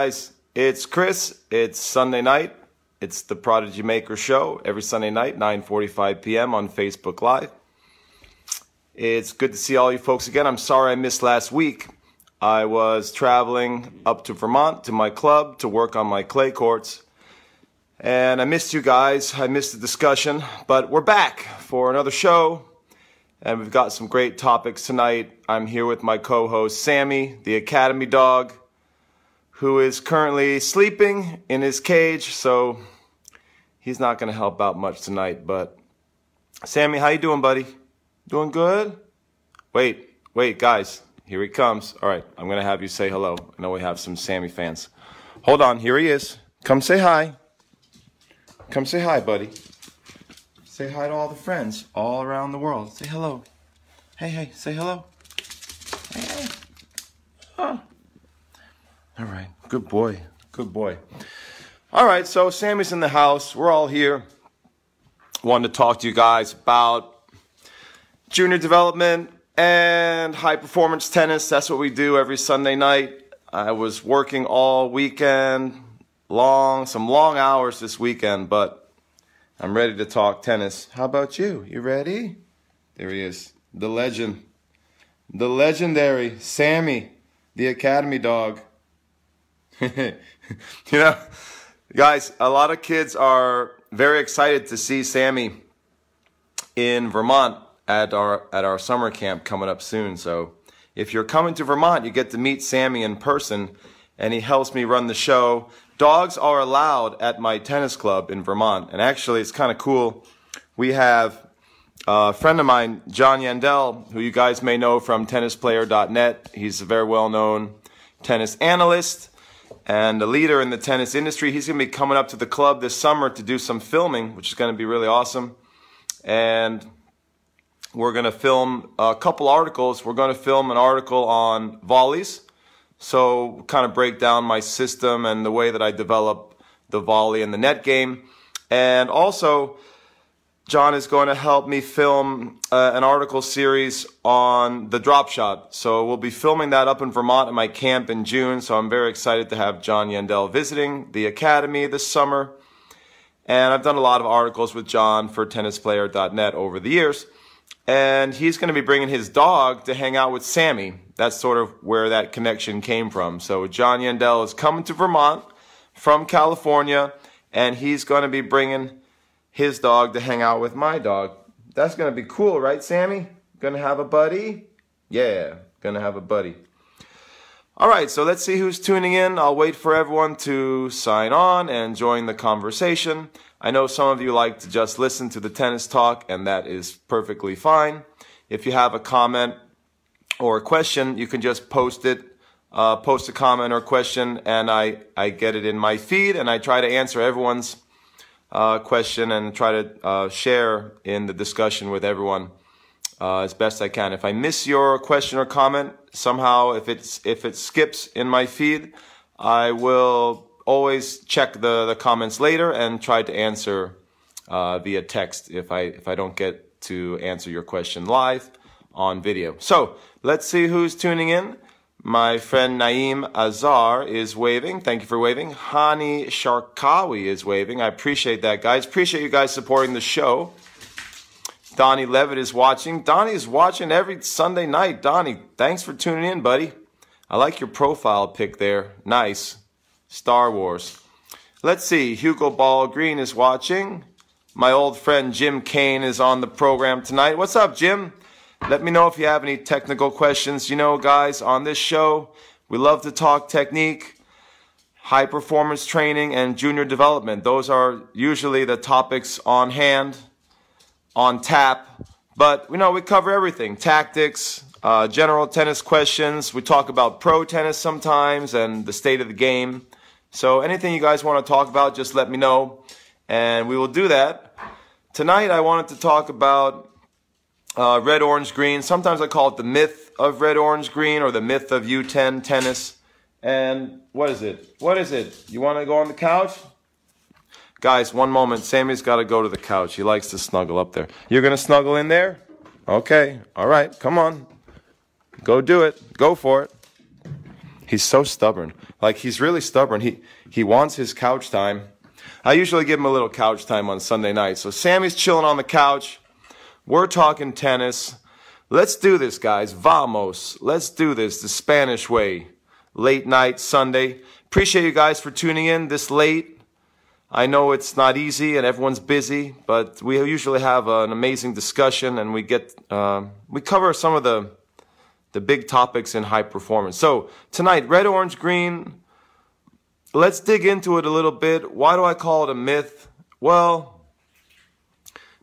guys, it's Chris. It's Sunday night. It's the Prodigy Maker Show every Sunday night, 9:45 p.m. on Facebook Live. It's good to see all you folks again. I'm sorry I missed last week. I was traveling up to Vermont to my club to work on my clay courts. And I missed you guys. I missed the discussion, but we're back for another show. And we've got some great topics tonight. I'm here with my co-host Sammy, the Academy dog who is currently sleeping in his cage, so he's not going to help out much tonight. But Sammy, how you doing, buddy? Doing good? Wait, wait, guys, here he comes. All right, I'm going to have you say hello. I know we have some Sammy fans. Hold on, here he is. Come say hi. Come say hi, buddy. Say hi to all the friends all around the world. Say hello. Hey, hey, say hello. Hey, hey. Oh. All right. Good boy. Good boy. All right. So Sammy's in the house. We're all here. Wanted to talk to you guys about junior development and high performance tennis. That's what we do every Sunday night. I was working all weekend, long, some long hours this weekend, but I'm ready to talk tennis. How about you? You ready? There he is. The legend. The legendary Sammy, the Academy dog. you know, guys, a lot of kids are very excited to see Sammy in Vermont at our at our summer camp coming up soon. So, if you're coming to Vermont, you get to meet Sammy in person, and he helps me run the show. Dogs are allowed at my tennis club in Vermont, and actually, it's kind of cool. We have a friend of mine, John Yandell, who you guys may know from tennisplayer.net. He's a very well known tennis analyst and a leader in the tennis industry. He's going to be coming up to the club this summer to do some filming, which is going to be really awesome. And we're going to film a couple articles. We're going to film an article on volleys. So, kind of break down my system and the way that I develop the volley and the net game. And also, John is going to help me film uh, an article series on the drop shot. So we'll be filming that up in Vermont at my camp in June. So I'm very excited to have John Yandell visiting the academy this summer. And I've done a lot of articles with John for tennisplayer.net over the years. And he's going to be bringing his dog to hang out with Sammy. That's sort of where that connection came from. So John Yandell is coming to Vermont from California and he's going to be bringing his dog to hang out with my dog. That's going to be cool, right, Sammy? Going to have a buddy? Yeah, going to have a buddy. All right, so let's see who's tuning in. I'll wait for everyone to sign on and join the conversation. I know some of you like to just listen to the tennis talk, and that is perfectly fine. If you have a comment or a question, you can just post it, uh, post a comment or question, and I, I get it in my feed, and I try to answer everyone's uh, question and try to uh, share in the discussion with everyone uh, as best I can. If I miss your question or comment somehow, if it's if it skips in my feed, I will always check the, the comments later and try to answer uh, via text if I if I don't get to answer your question live on video. So let's see who's tuning in. My friend Naeem Azar is waving. Thank you for waving. Hani Sharkawi is waving. I appreciate that, guys. Appreciate you guys supporting the show. Donnie Levitt is watching. Donnie is watching every Sunday night. Donnie, thanks for tuning in, buddy. I like your profile pic there. Nice. Star Wars. Let's see. Hugo Ball Green is watching. My old friend Jim Kane is on the program tonight. What's up, Jim? Let me know if you have any technical questions. You know, guys, on this show, we love to talk technique, high performance training, and junior development. Those are usually the topics on hand, on tap. But, you know, we cover everything tactics, uh, general tennis questions. We talk about pro tennis sometimes and the state of the game. So, anything you guys want to talk about, just let me know, and we will do that. Tonight, I wanted to talk about uh, red, orange, green. Sometimes I call it the myth of red, orange, green or the myth of U10 tennis. And what is it? What is it? You want to go on the couch? Guys, one moment. Sammy's got to go to the couch. He likes to snuggle up there. You're going to snuggle in there? Okay. All right. Come on. Go do it. Go for it. He's so stubborn. Like he's really stubborn. He he wants his couch time. I usually give him a little couch time on Sunday night. So Sammy's chilling on the couch. We're talking tennis. Let's do this, guys. Vamos. Let's do this the Spanish way. Late night Sunday. Appreciate you guys for tuning in this late. I know it's not easy and everyone's busy, but we usually have an amazing discussion and we get uh, we cover some of the the big topics in high performance. So tonight, red, orange, green. Let's dig into it a little bit. Why do I call it a myth? Well,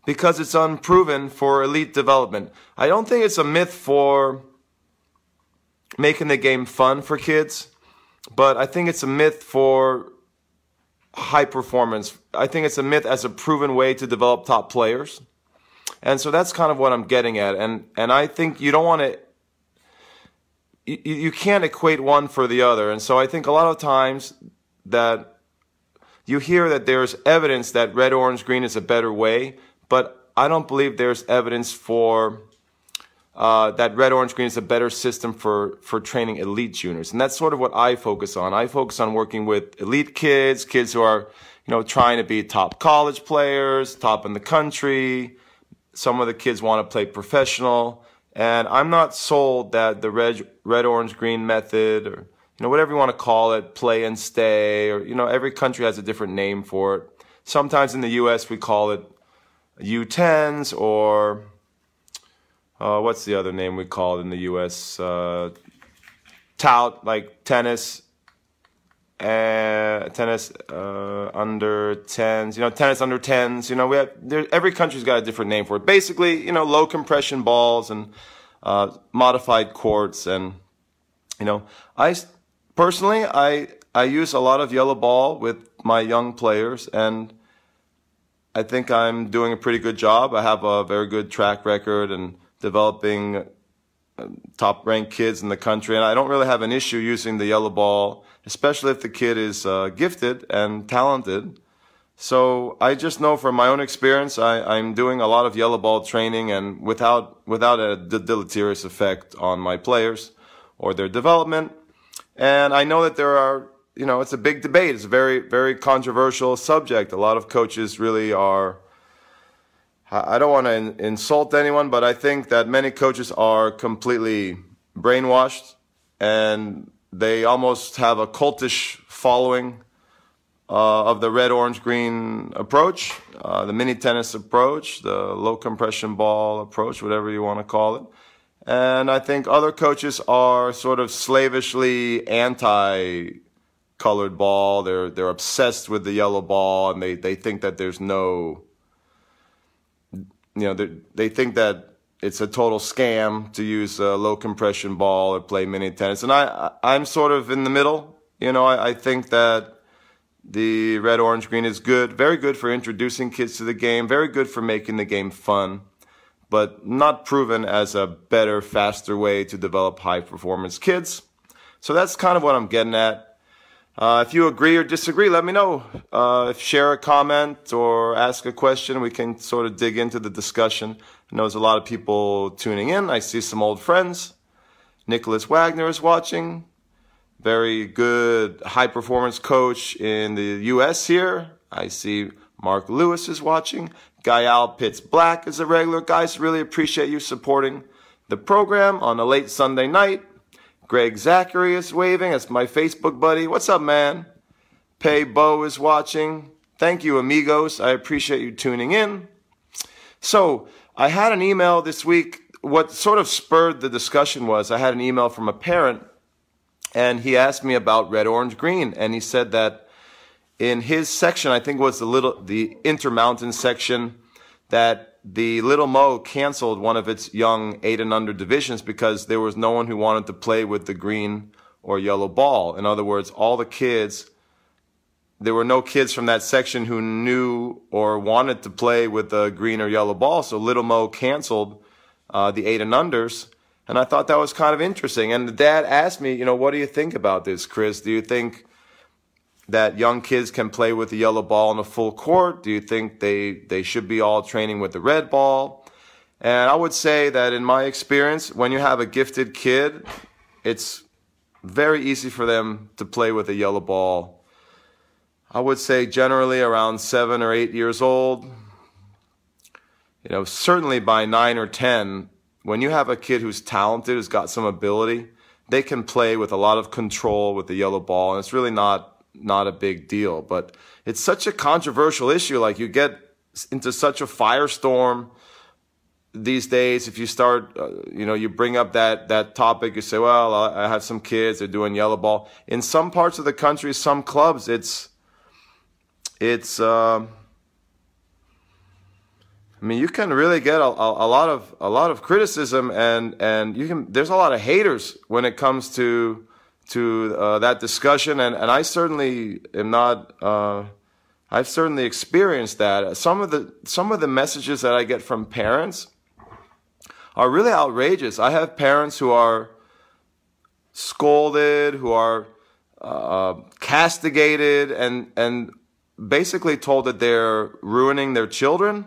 because it's unproven for elite development. I don't think it's a myth for making the game fun for kids, but I think it's a myth for high performance. I think it's a myth as a proven way to develop top players. And so that's kind of what I'm getting at. And, and I think you don't want to, you, you can't equate one for the other. And so I think a lot of times that you hear that there's evidence that red, orange, green is a better way, but I don't believe there's evidence for uh, that red, orange, green is a better system for, for training elite juniors. And that's sort of what I focus on. I focus on working with elite kids, kids who are, you know, trying to be top college players, top in the country. Some of the kids want to play professional. And I'm not sold that the red, red, orange, green method or, you know, whatever you want to call it, play and stay, or, you know, every country has a different name for it. Sometimes in the U.S. we call it U10s or, uh, what's the other name we call it in the U.S.? Uh, tout, like tennis, uh, tennis uh, under 10s, you know, tennis under 10s. You know, we have every country's got a different name for it. Basically, you know, low compression balls and uh, modified courts, and you know, I personally I I use a lot of yellow ball with my young players, and I think I'm doing a pretty good job. I have a very good track record and developing uh, top ranked kids in the country. And I don't really have an issue using the yellow ball, especially if the kid is uh, gifted and talented. So I just know from my own experience, I, am doing a lot of yellow ball training and without, without a deleterious effect on my players or their development. And I know that there are, you know, it's a big debate. It's a very, very controversial subject. A lot of coaches really are, I don't want to insult anyone, but I think that many coaches are completely brainwashed and they almost have a cultish following uh, of the red, orange, green approach, uh, the mini tennis approach, the low compression ball approach, whatever you want to call it. And I think other coaches are sort of slavishly anti colored ball. They're, they're obsessed with the yellow ball and they, they think that there's no, you know, they think that it's a total scam to use a low compression ball or play mini tennis. And I, I'm sort of in the middle. You know, I, I think that the red, orange, green is good, very good for introducing kids to the game, very good for making the game fun, but not proven as a better, faster way to develop high performance kids. So that's kind of what I'm getting at. Uh, if you agree or disagree, let me know. Uh, share a comment or ask a question, we can sort of dig into the discussion. I know there's a lot of people tuning in. I see some old friends. Nicholas Wagner is watching. Very good high performance coach in the U.S. here. I see Mark Lewis is watching. Guy Al Pitts Black is a regular. Guys, really appreciate you supporting the program on a late Sunday night. Greg Zachary is waving. That's my Facebook buddy. What's up, man? Pay Bo is watching. Thank you, amigos. I appreciate you tuning in. So, I had an email this week. What sort of spurred the discussion was I had an email from a parent, and he asked me about red, orange, green. And he said that in his section, I think was the little, the Intermountain section, that the Little Mo canceled one of its young eight and under divisions because there was no one who wanted to play with the green or yellow ball. In other words, all the kids, there were no kids from that section who knew or wanted to play with the green or yellow ball. So Little Mo canceled uh, the eight and unders. And I thought that was kind of interesting. And the dad asked me, you know, what do you think about this, Chris? Do you think that young kids can play with the yellow ball in a full court? Do you think they, they should be all training with the red ball? And I would say that in my experience, when you have a gifted kid, it's very easy for them to play with a yellow ball. I would say generally around seven or eight years old. You know, certainly by nine or 10, when you have a kid who's talented, who's got some ability, they can play with a lot of control with the yellow ball, and it's really not not a big deal. But it's such a controversial issue. Like you get into such a firestorm these days. If you start, uh, you know, you bring up that that topic, you say, "Well, I have some kids; they're doing yellow ball." In some parts of the country, some clubs, it's it's. Uh, I mean, you can really get a, a, a, lot of a lot of criticism, and and you can. There's a lot of haters when it comes to to uh, that discussion, and and I certainly am not. Uh, I've certainly experienced that. Some of the some of the messages that I get from parents are really outrageous. I have parents who are scolded, who are uh, castigated, and and basically told that they're ruining their children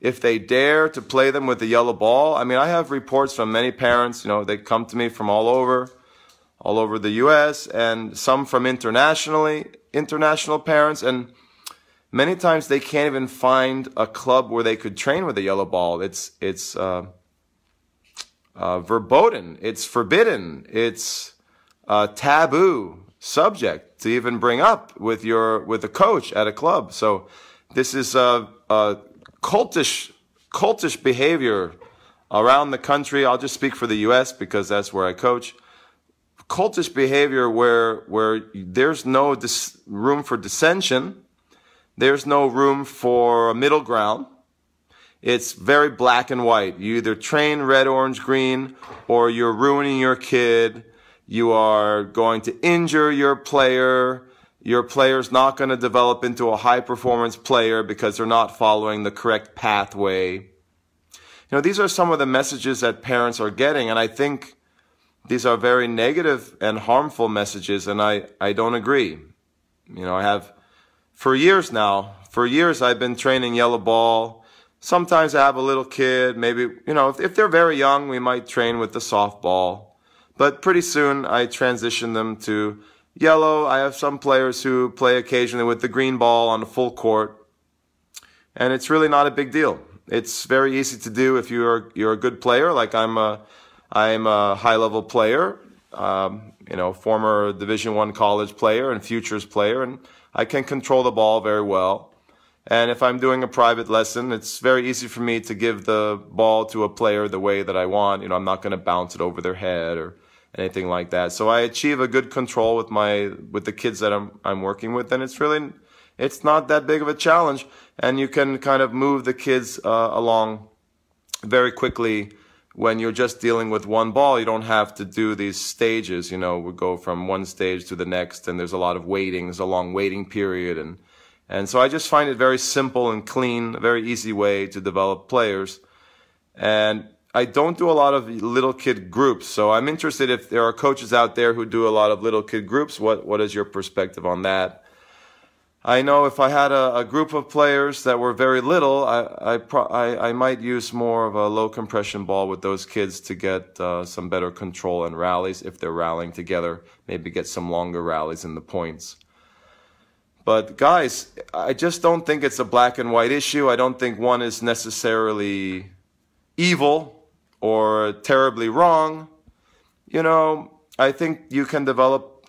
if they dare to play them with the yellow ball. I mean, I have reports from many parents, you know, they come to me from all over, all over the US and some from internationally, international parents. And many times they can't even find a club where they could train with a yellow ball. It's, it's, uh, uh, verboten. It's forbidden. It's a taboo subject to even bring up with your, with a coach at a club. So this is a, a cultish, cultish behavior around the country. I'll just speak for the U.S. because that's where I coach. Cultish behavior where where there's no dis- room for dissension, there's no room for a middle ground. It's very black and white. You either train red, orange, green, or you're ruining your kid. You are going to injure your player your player's not going to develop into a high performance player because they're not following the correct pathway. You know, these are some of the messages that parents are getting, and I think these are very negative and harmful messages, and I, I don't agree. You know, I have, for years now, for years I've been training yellow ball. Sometimes I have a little kid, maybe, you know, if, if they're very young, we might train with the softball. But pretty soon I transition them to Yellow, I have some players who play occasionally with the green ball on a full court. And it's really not a big deal. It's very easy to do if you're you're a good player. Like I'm a I'm a high level player, um, you know, former Division One college player and futures player, and I can control the ball very well. And if I'm doing a private lesson, it's very easy for me to give the ball to a player the way that I want. You know, I'm not going to bounce it over their head or anything like that. So I achieve a good control with my with the kids that I'm I'm working with, and it's really it's not that big of a challenge, and you can kind of move the kids uh, along very quickly when you're just dealing with one ball. You don't have to do these stages. You know, we go from one stage to the next, and there's a lot of waiting. There's a long waiting period, and and so I just find it very simple and clean, a very easy way to develop players. And I don't do a lot of little kid groups, so I'm interested if there are coaches out there who do a lot of little kid groups. What what is your perspective on that? I know if I had a, a group of players that were very little, I I, pro, I, I might use more of a low compression ball with those kids to get uh, some better control and rallies if they're rallying together. Maybe get some longer rallies in the points. But guys, I just don't think it's a black and white issue. I don't think one is necessarily evil or terribly wrong, you know, I think you can develop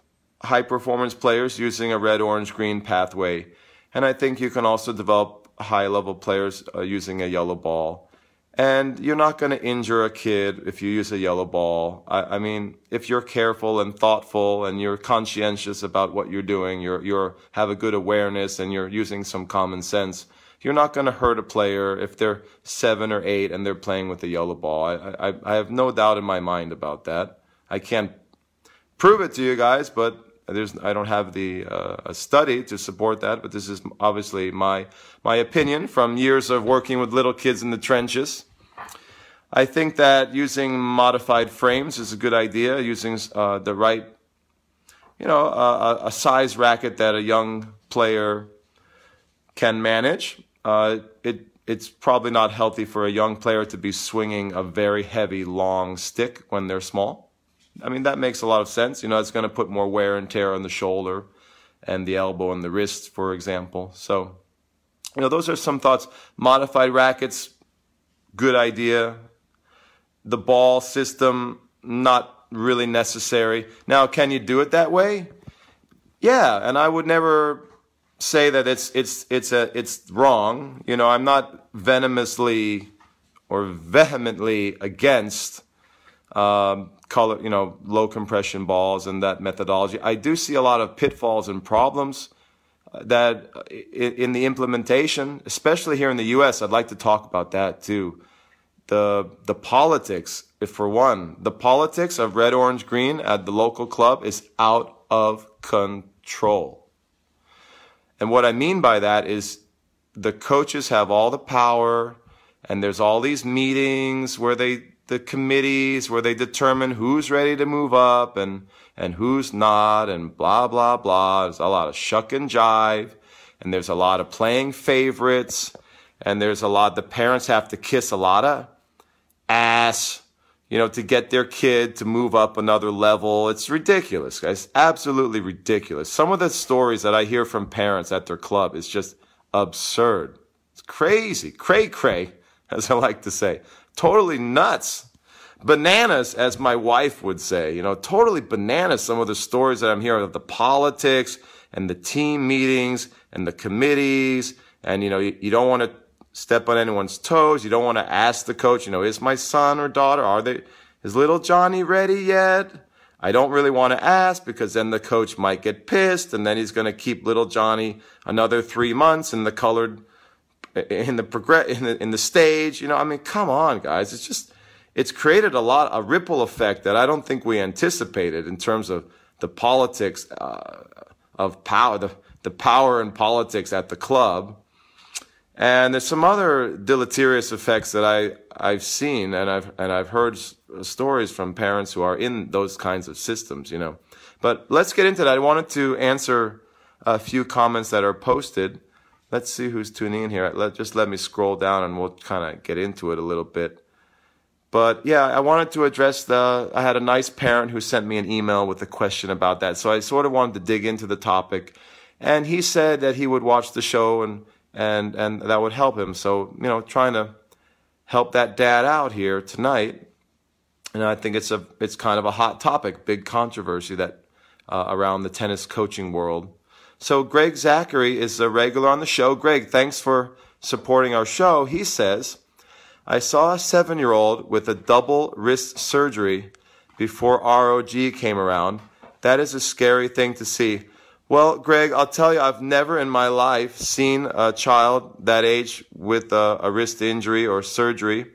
high performance players using a red, orange, green pathway. And I think you can also develop high level players uh, using a yellow ball. And you're not going to injure a kid if you use a yellow ball. I, I, mean, if you're careful and thoughtful and you're conscientious about what you're doing, you're, you're have a good awareness and you're using some common sense, you're not going to hurt a player if they're seven or eight and they're playing with a yellow ball. I, I, I have no doubt in my mind about that. I can't prove it to you guys, but there's I don't have the uh, a study to support that. But this is obviously my my opinion from years of working with little kids in the trenches. I think that using modified frames is a good idea. Using uh, the right, you know, a, a size racket that a young player can manage. Uh, it it's probably not healthy for a young player to be swinging a very heavy, long stick when they're small. I mean, that makes a lot of sense. You know, it's going to put more wear and tear on the shoulder and the elbow and the wrist, for example. So, you know, those are some thoughts. Modified rackets, good idea. The ball system, not really necessary. Now, can you do it that way? Yeah, and I would never say that it's it's it's a it's wrong. You know, I'm not venomously or vehemently against um, color, you know, low compression balls and that methodology. I do see a lot of pitfalls and problems uh, that uh, in the implementation, especially here in the U.S. I'd like to talk about that too. The the politics, if for one, the politics of red, orange, green at the local club is out of control. And what I mean by that is the coaches have all the power and there's all these meetings where they the committees where they determine who's ready to move up and and who's not and blah blah blah. There's a lot of shuck and jive and there's a lot of playing favorites and there's a lot the parents have to kiss a lot of ass you know to get their kid to move up another level. It's ridiculous guys. Absolutely ridiculous. Some of the stories that i hear from parents at their club is just absurd. It's crazy. Cray cray as I like to say. Totally nuts. Bananas, as my wife would say, you know, totally bananas. Some of the stories that I'm hearing of the politics and the team meetings and the committees. And, you know, you, you don't want to step on anyone's toes. You don't want to ask the coach, you know, is my son or daughter, are they, is little Johnny ready yet? I don't really want to ask because then the coach might get pissed and then he's going to keep little Johnny another three months in the colored in the progress in the, in the stage. You know, I mean, come on, guys. It's just it's created a lot a ripple effect that I don't think we anticipated in terms of the politics uh, of power, the the power and politics at the club. And there's some other deleterious effects that I I've seen and I've and I've heard stories from parents who are in those kinds of systems, you know. But let's get into that. I wanted to answer a few comments that are posted. Let's see who's tuning in here. Let, just let me scroll down and we'll kind of get into it a little bit. But yeah, I wanted to address the. I had a nice parent who sent me an email with a question about that. So I sort of wanted to dig into the topic. And he said that he would watch the show and, and, and that would help him. So, you know, trying to help that dad out here tonight. And I think it's a, it's kind of a hot topic, big controversy that, uh, around the tennis coaching world. So Greg Zachary is a regular on the show. Greg, thanks for supporting our show. He says, I saw a seven year old with a double wrist surgery before ROG came around. That is a scary thing to see. Well, Greg, I'll tell you, I've never in my life seen a child that age with a, a wrist injury or surgery.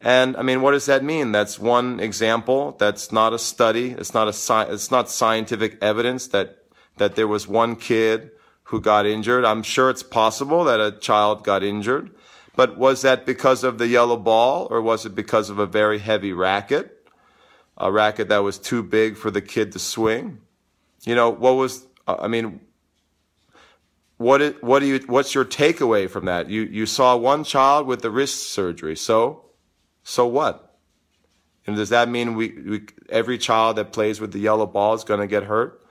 And I mean, what does that mean? That's one example. That's not a study. It's not a sci- it's not scientific evidence that that there was one kid who got injured. I'm sure it's possible that a child got injured, but was that because of the yellow ball or was it because of a very heavy racket? A racket that was too big for the kid to swing? You know, what was, uh, I mean, what is, what do you, what's your takeaway from that? You, you saw one child with the wrist surgery. So, so what? And does that mean we, we every child that plays with the yellow ball is going to get hurt?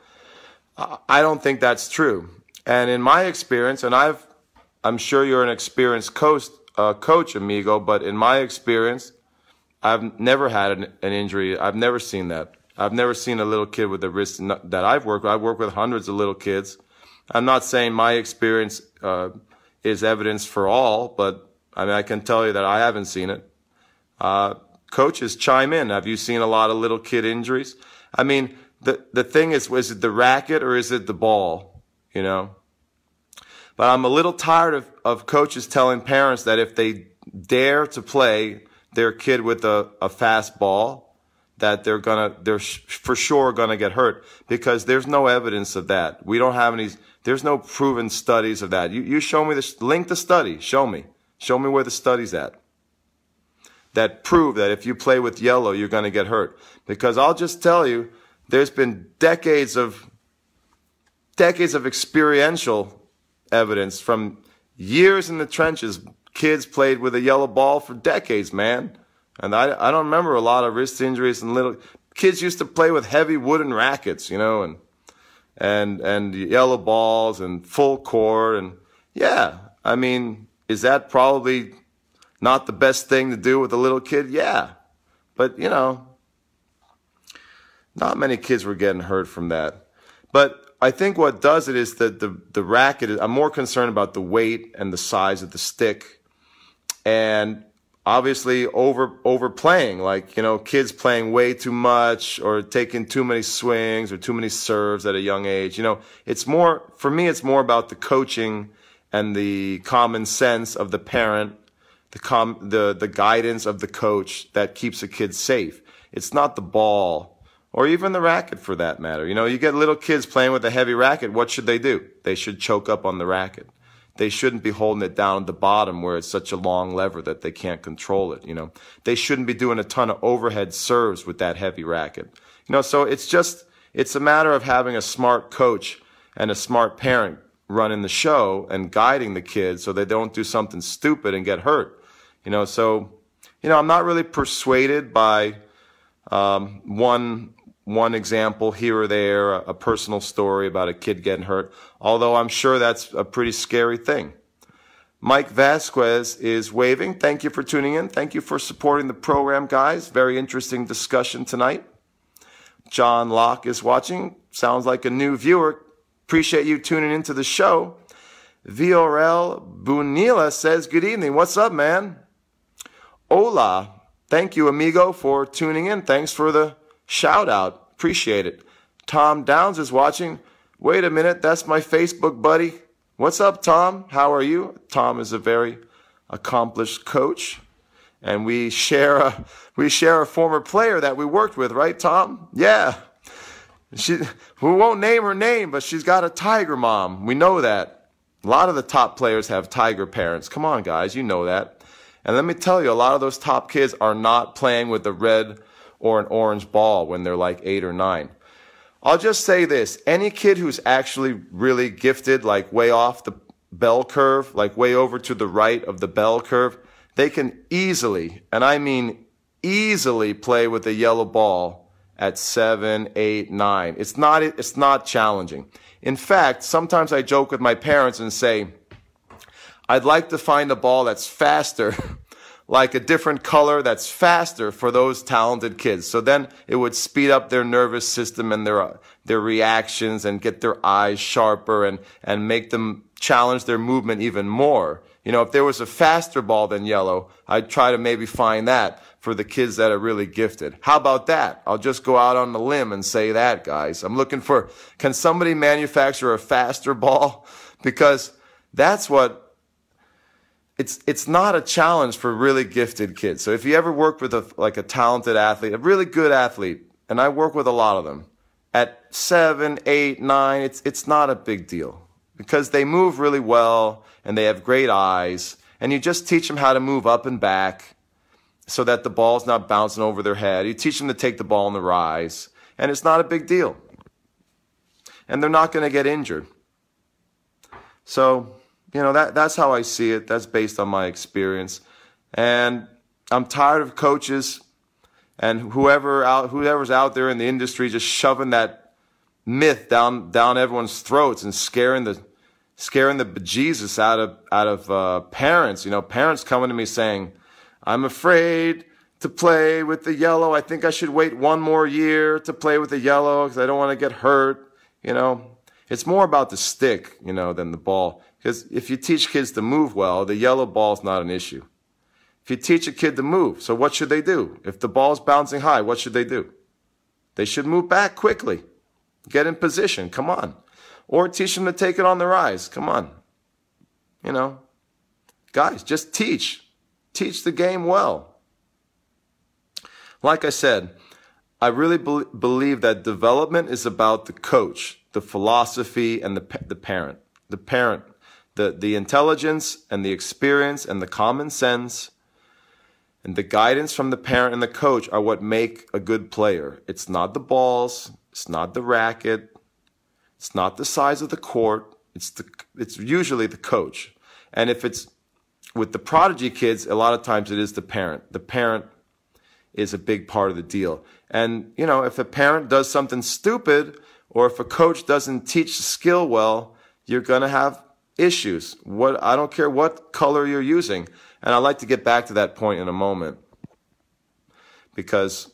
I don't think that's true. And in my experience, and I've, I'm sure you're an experienced coach, uh, coach, amigo, but in my experience, I've never had an, an, injury. I've never seen that. I've never seen a little kid with a wrist that I've worked with. I've worked with hundreds of little kids. I'm not saying my experience uh, is evidence for all, but I mean, I can tell you that I haven't seen it. Uh, coaches chime in. Have you seen a lot of little kid injuries? I mean, the the thing is, is it the racket or is it the ball? You know. But I'm a little tired of, of coaches telling parents that if they dare to play their kid with a, a fast ball, that they're gonna they're sh- for sure gonna get hurt because there's no evidence of that. We don't have any. There's no proven studies of that. You you show me the link the study. Show me. Show me where the study's at. That prove that if you play with yellow, you're gonna get hurt. Because I'll just tell you, there's been decades of decades of experiential evidence from years in the trenches. Kids played with a yellow ball for decades, man. And I, I don't remember a lot of wrist injuries and little, kids used to play with heavy wooden rackets, you know, and and and yellow balls and full court and yeah, I mean, is that probably not the best thing to do with a little kid? Yeah. But, you know, not many kids were getting hurt from that. But I think what does it is that the, the racket, is, I'm more concerned about the weight and the size of the stick. And obviously over overplaying, like, you know, kids playing way too much or taking too many swings or too many serves at a young age. You know, it's more, for me, it's more about the coaching and the common sense of the parent, the com, the, the guidance of the coach that keeps a kid safe. It's not the ball or even the racket for that matter. You know, you get little kids playing with a heavy racket. What should they do? They should choke up on the racket. They shouldn't be holding it down at the bottom where it's such a long lever that they can't control it. You know, they shouldn't be doing a ton of overhead serves with that heavy racket. You know, so it's just, it's a matter of having a smart coach and a smart parent running the show and guiding the kids so they don't do something stupid and get hurt. You know, so, you know, I'm not really persuaded by, um, one one example here or there, a, personal story about a kid getting hurt, although I'm sure that's a pretty scary thing. Mike Vasquez is waving. Thank you for tuning in. Thank you for supporting the program, guys. Very interesting discussion tonight. John Locke is watching. Sounds like a new viewer. Appreciate you tuning into the show. Viorel Bunila says, Good evening. What's up, man? Hola. Thank you, amigo, for tuning in. Thanks for the Shout out. Appreciate it. Tom Downs is watching. Wait a minute, that's my Facebook buddy. What's up, Tom? How are you? Tom is a very accomplished coach, and we share a we share a former player that we worked with, right, Tom? Yeah. She we won't name her name, but she's got a tiger mom. We know that. A lot of the top players have tiger parents. Come on, guys, you know that. And let me tell you, a lot of those top kids are not playing with the red or an orange ball when they're like eight or nine. I'll just say this any kid who's actually really gifted, like way off the bell curve, like way over to the right of the bell curve, they can easily, and I mean easily, play with a yellow ball at seven, eight, nine. It's not, it's not challenging. In fact, sometimes I joke with my parents and say, I'd like to find a ball that's faster like a different color that's faster for those talented kids. So then it would speed up their nervous system and their, their reactions and get their eyes sharper and, and make them challenge their movement even more. You know, if there was a faster ball than yellow, I'd try to maybe find that for the kids that are really gifted. How about that? I'll just go out on the limb and say that, guys. I'm looking for, can somebody manufacture a faster ball? Because that's what it's it's not a challenge for really gifted kids. So if you ever work with a like a talented athlete, a really good athlete, and I work with a lot of them, at seven, eight, nine, it's it's not a big deal because they move really well and they have great eyes, and you just teach them how to move up and back so that the ball's not bouncing over their head. You teach them to take the ball on the rise, and it's not a big deal. And they're not going to get injured. So you know, that, that's how I see it. That's based on my experience. And I'm tired of coaches and whoever out, whoever's out there in the industry just shoving that myth down, down everyone's throats and scaring the, scaring the bejesus out of, out of, uh, parents. You know, parents coming to me saying, I'm afraid to play with the yellow. I think I should wait one more year to play with the yellow because I don't want to get hurt. You know, it's more about the stick, you know, than the ball. Because if you teach kids to move well, the yellow ball is not an issue. If you teach a kid to move, so what should they do? If the ball's bouncing high, what should they do? They should move back quickly. Get in position. Come on. Or teach them to take it on the rise. Come on. You know, guys, just teach. Teach the game well. Like I said, I really be- believe that development is about the coach, the philosophy, and the, the parent. The parent the, the intelligence and the experience and the common sense and the guidance from the parent and the coach are what make a good player. It's not the balls, it's not the racket, it's not the size of the court, it's the it's usually the coach. And if it's with the prodigy kids, a lot of times it is the parent. The parent is a big part of the deal. And, you know, if a parent does something stupid or if a coach doesn't teach the skill well, you're going to have issues. What, I don't care what color you're using. And I'd like to get back to that point in a moment because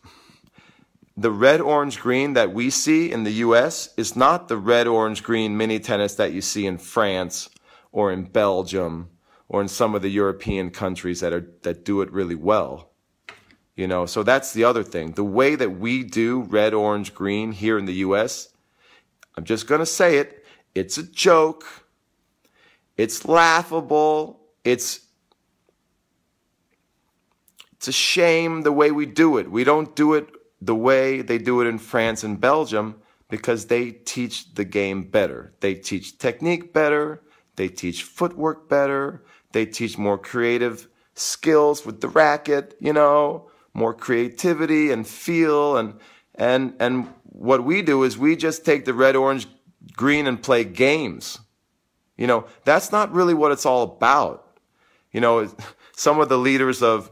the red, orange, green that we see in the US is not the red, orange, green mini tennis that you see in France or in Belgium or in some of the European countries that are, that do it really well. You know, so that's the other thing. The way that we do red, orange, green here in the US, I'm just going to say it. It's a joke. It's laughable. It's it's a shame the way we do it. We don't do it the way they do it in France and Belgium because they teach the game better. They teach technique better. They teach footwork better. They teach more creative skills with the racket, you know, more creativity and feel and and and what we do is we just take the red, orange, green and play games. You know, that's not really what it's all about. You know, some of the leaders of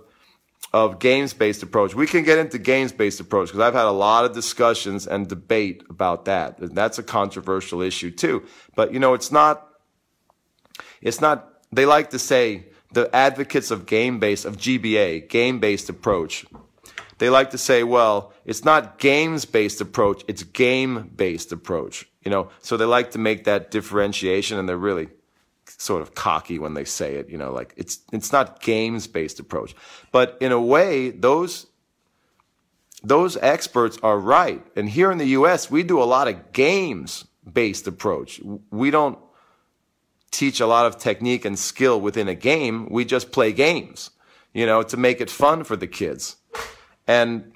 of games-based approach. We can get into games-based approach because I've had a lot of discussions and debate about that. And that's a controversial issue too. But you know, it's not it's not they like to say the advocates of game-based of GBA, game-based approach. They like to say, well, it's not games-based approach, it's game-based approach. You know, so they like to make that differentiation and they're really sort of cocky when they say it, you know, like it's it's not games based approach. But in a way, those those experts are right. And here in the US, we do a lot of games based approach. We don't teach a lot of technique and skill within a game. We just play games, you know, to make it fun for the kids. And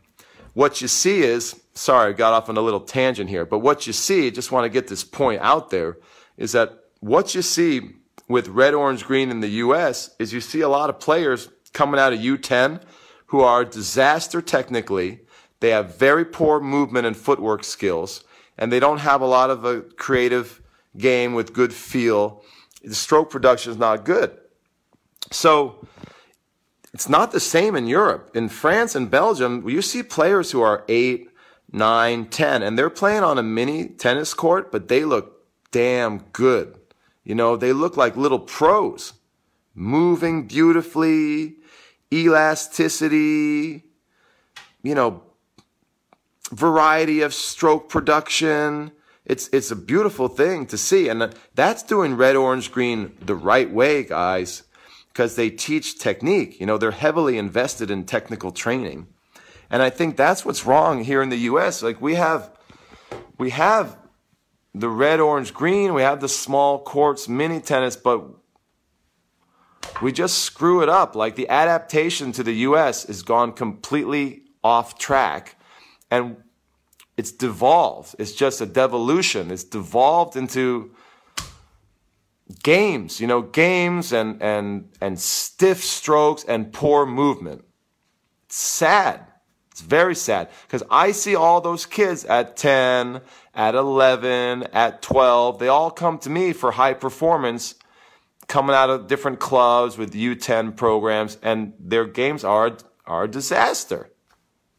what you see is, sorry, I got off on a little tangent here, but what you see, just want to get this point out there, is that what you see with red, orange, green in the US is you see a lot of players coming out of U10 who are disaster technically. They have very poor movement and footwork skills, and they don't have a lot of a creative game with good feel. The stroke production is not good. So, it's not the same in Europe. In France and Belgium, you see players who are eight, nine, ten, and they're playing on a mini tennis court, but they look damn good. You know, they look like little pros, moving beautifully, elasticity, you know, variety of stroke production. It's, it's a beautiful thing to see. And that's doing red, orange, green the right way, guys because they teach technique. You know, they're heavily invested in technical training. And I think that's what's wrong here in the US. Like we have we have the red, orange, green, we have the small courts mini tennis, but we just screw it up. Like the adaptation to the US has gone completely off track and it's devolved. It's just a devolution. It's devolved into games, you know, games and, and, and stiff strokes and poor movement. It's sad. It's very sad because I see all those kids at 10, at 11, at 12. They all come to me for high performance coming out of different clubs with U10 programs and their games are, are a disaster.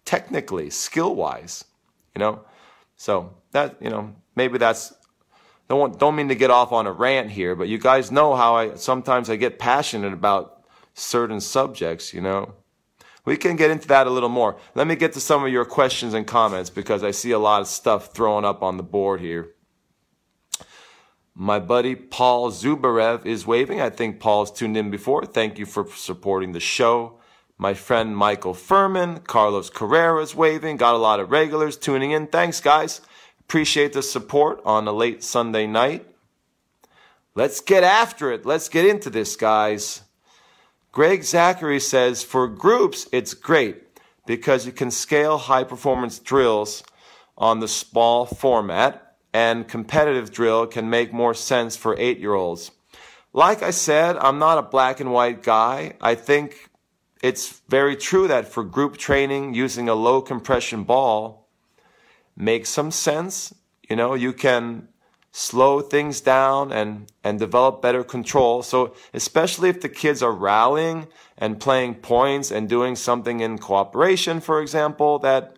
Technically, skill wise, you know? So that, you know, maybe that's don't don't mean to get off on a rant here, but you guys know how I sometimes I get passionate about certain subjects, you know. We can get into that a little more. Let me get to some of your questions and comments because I see a lot of stuff thrown up on the board here. My buddy Paul Zubarev is waving. I think Paul's tuned in before. Thank you for supporting the show. My friend Michael Furman, Carlos Carrera is waving. Got a lot of regulars tuning in. Thanks, guys. Appreciate the support on a late Sunday night. Let's get after it. Let's get into this, guys. Greg Zachary says for groups, it's great because you can scale high performance drills on the small format and competitive drill can make more sense for eight year olds. Like I said, I'm not a black and white guy. I think it's very true that for group training using a low compression ball, make some sense. You know, you can slow things down and, and develop better control. So especially if the kids are rallying and playing points and doing something in cooperation, for example, that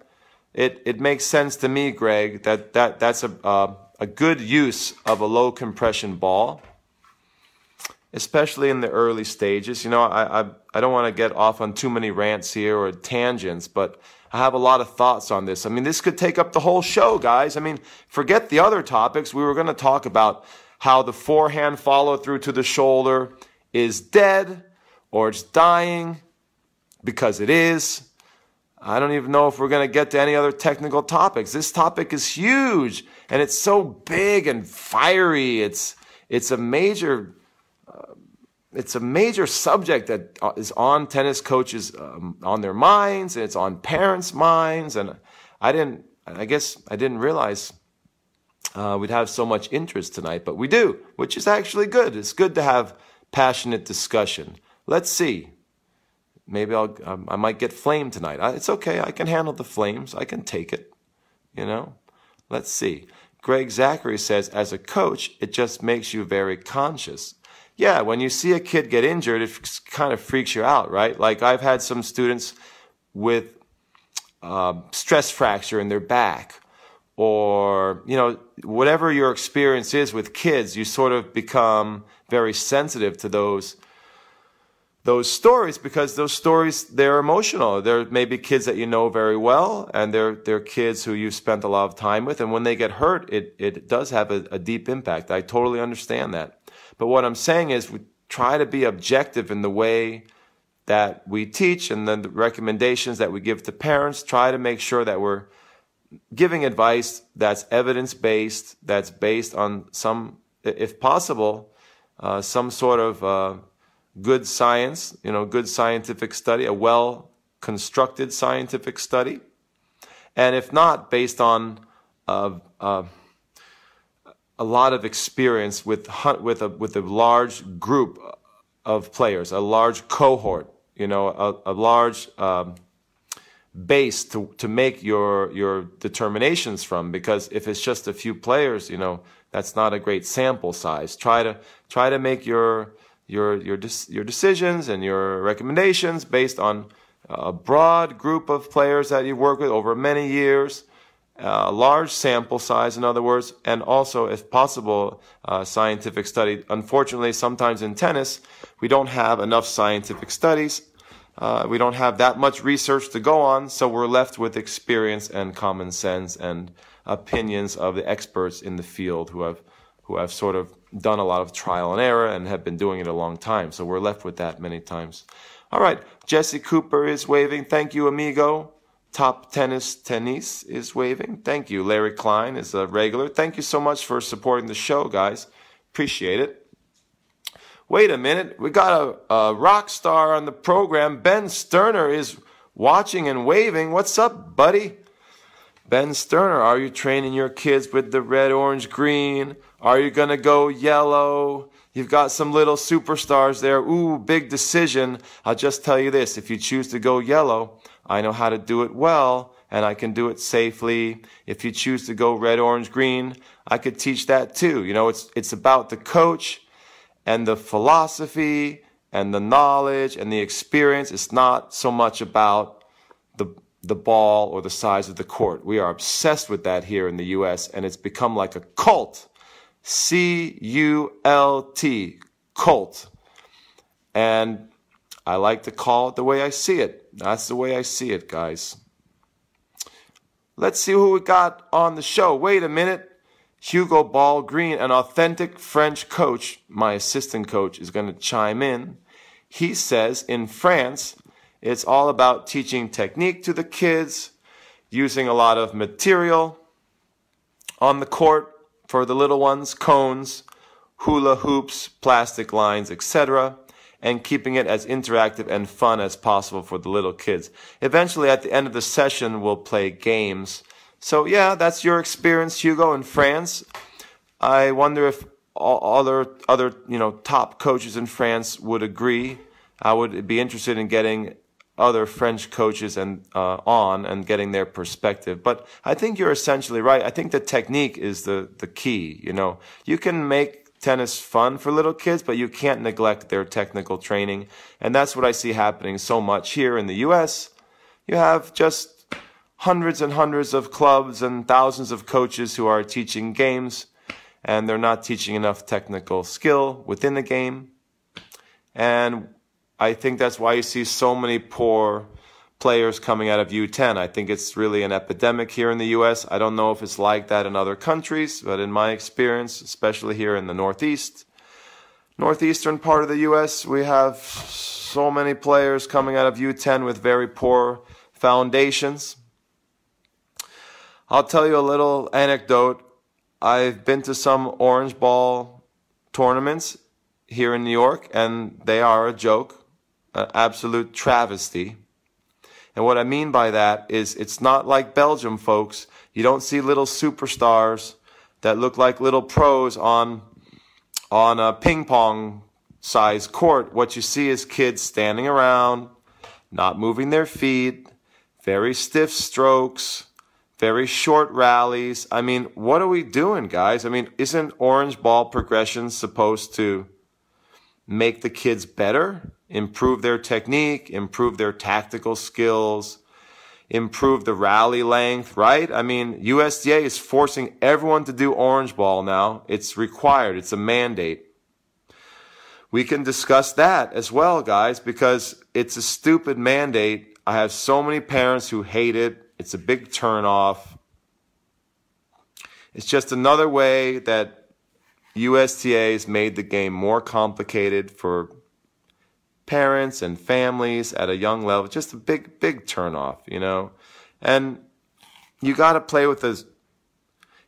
it, it makes sense to me, Greg, that, that that's a, uh, a good use of a low compression ball, especially in the early stages. You know, I, I, I don't want to get off on too many rants here or tangents, but I have a lot of thoughts on this. I mean, this could take up the whole show, guys. I mean, forget the other topics. We were going to talk about how the forehand follow through to the shoulder is dead or it's dying because it is. I don't even know if we're going to get to any other technical topics. This topic is huge and it's so big and fiery. It's, it's a major it's a major subject that uh, on tennis coaches um, on their minds and it's on parents' minds. And I didn't, I guess I didn't realize uh, we'd have so much interest tonight, but we do, which is actually good. It's good to have passionate discussion. Let's see. Maybe I'll, um, I might get flame tonight. I, it's okay. I can handle the flames. I can take it. You know, let's see. Greg Zachary says, as a coach, it just makes you very conscious yeah, when you see a kid get injured, it kind of freaks you out, right? Like I've had some students with uh, stress fracture in their back, or you know whatever your experience is with kids, you sort of become very sensitive to those those stories because those stories they're emotional. There may be kids that you know very well, and they're they're kids who you've spent a lot of time with, and when they get hurt, it it does have a, a deep impact. I totally understand that. But what I'm saying is we try to be objective in the way that we teach and then the recommendations that we give to parents. Try to make sure that we're giving advice that's evidence based, that's based on some, if possible, uh, some sort of uh, good science, you know, good scientific study, a well constructed scientific study. And if not, based on uh, uh a lot of experience with with a with a large group of players, a large cohort, you know, a, a large um, base to to make your your determinations from. Because if it's just a few players, you know, that's not a great sample size. Try to try to make your your your your decisions and your recommendations based on a broad group of players that you work with over many years a large sample size, in other words, and also, if possible, uh, scientific study. Unfortunately, sometimes in tennis, we don't have enough scientific studies. Uh, we don't have that much research to go on, so we're left with experience and common sense and opinions of the experts in the field who have who have sort of done a lot of trial and error and have been doing it a long time. So we're left with that many times. All right, Jesse Cooper is waving. Thank you, amigo. Top Tennis Tennis is waving. Thank you. Larry Klein is a regular. Thank you so much for supporting the show, guys. Appreciate it. Wait a minute. We got a, a rock star on the program. Ben Sterner is watching and waving. What's up, buddy? Ben Sterner, are you training your kids with the red, orange, green? Are you going to go yellow? You've got some little superstars there. Ooh, big decision. I'll just tell you this. If you choose to go yellow, I know how to do it well and I can do it safely. If you choose to go red, orange, green, I could teach that too. You know, it's, it's about the coach and the philosophy and the knowledge and the experience. It's not so much about the, the ball or the size of the court. We are obsessed with that here in the US and it's become like a cult. C U L T, cult. And I like to call it the way I see it. That's the way I see it, guys. Let's see who we got on the show. Wait a minute. Hugo Ball Green, an authentic French coach, my assistant coach, is going to chime in. He says in France, it's all about teaching technique to the kids, using a lot of material on the court for the little ones, cones, hula hoops, plastic lines, etc and keeping it as interactive and fun as possible for the little kids. Eventually, at the end of the session, we'll play games. So yeah, that's your experience, Hugo, in France. I wonder if other other you know top coaches in France would agree. I would be interested in getting other French coaches and uh, on and getting their perspective. But I think you're essentially right. I think the technique is the the key. You know, you can make tennis fun for little kids, but you can't neglect their technical training, and that's what I see happening so much here in the U.S. You have just hundreds and hundreds of clubs and thousands of coaches who are teaching games, and they're not teaching enough technical skill within the game. And I think that's why you see so many poor players coming out of U10. I think it's really an epidemic here in the US. I don't know if it's like that in other countries, but in my experience, especially here in the Northeast, northeastern part of the US, we have so many players coming out of U10 with very poor foundations. I'll tell you a little anecdote. I've been to some orange ball tournaments here in New York, and they are a joke, an absolute travesty. And what I mean by that is it's not like Belgium, folks. You don't see little superstars that look like little pros on on a ping pong size court. What you see is kids standing around, not moving their feet, very stiff strokes, very short rallies. I mean, what are we doing, guys? I mean, isn't orange ball progression supposed to make the kids better, improve their technique, improve their tactical skills, improve the rally length, right? I mean, USTA is forcing everyone to do orange ball now. It's required. It's a mandate. We can discuss that as well, guys, because it's a stupid mandate. I have so many parents who hate it. It's a big turnoff. It's just another way that USTA's made the game more complicated for parents and families at a young level. Just a big, big turnoff, you know. And you got to play with this.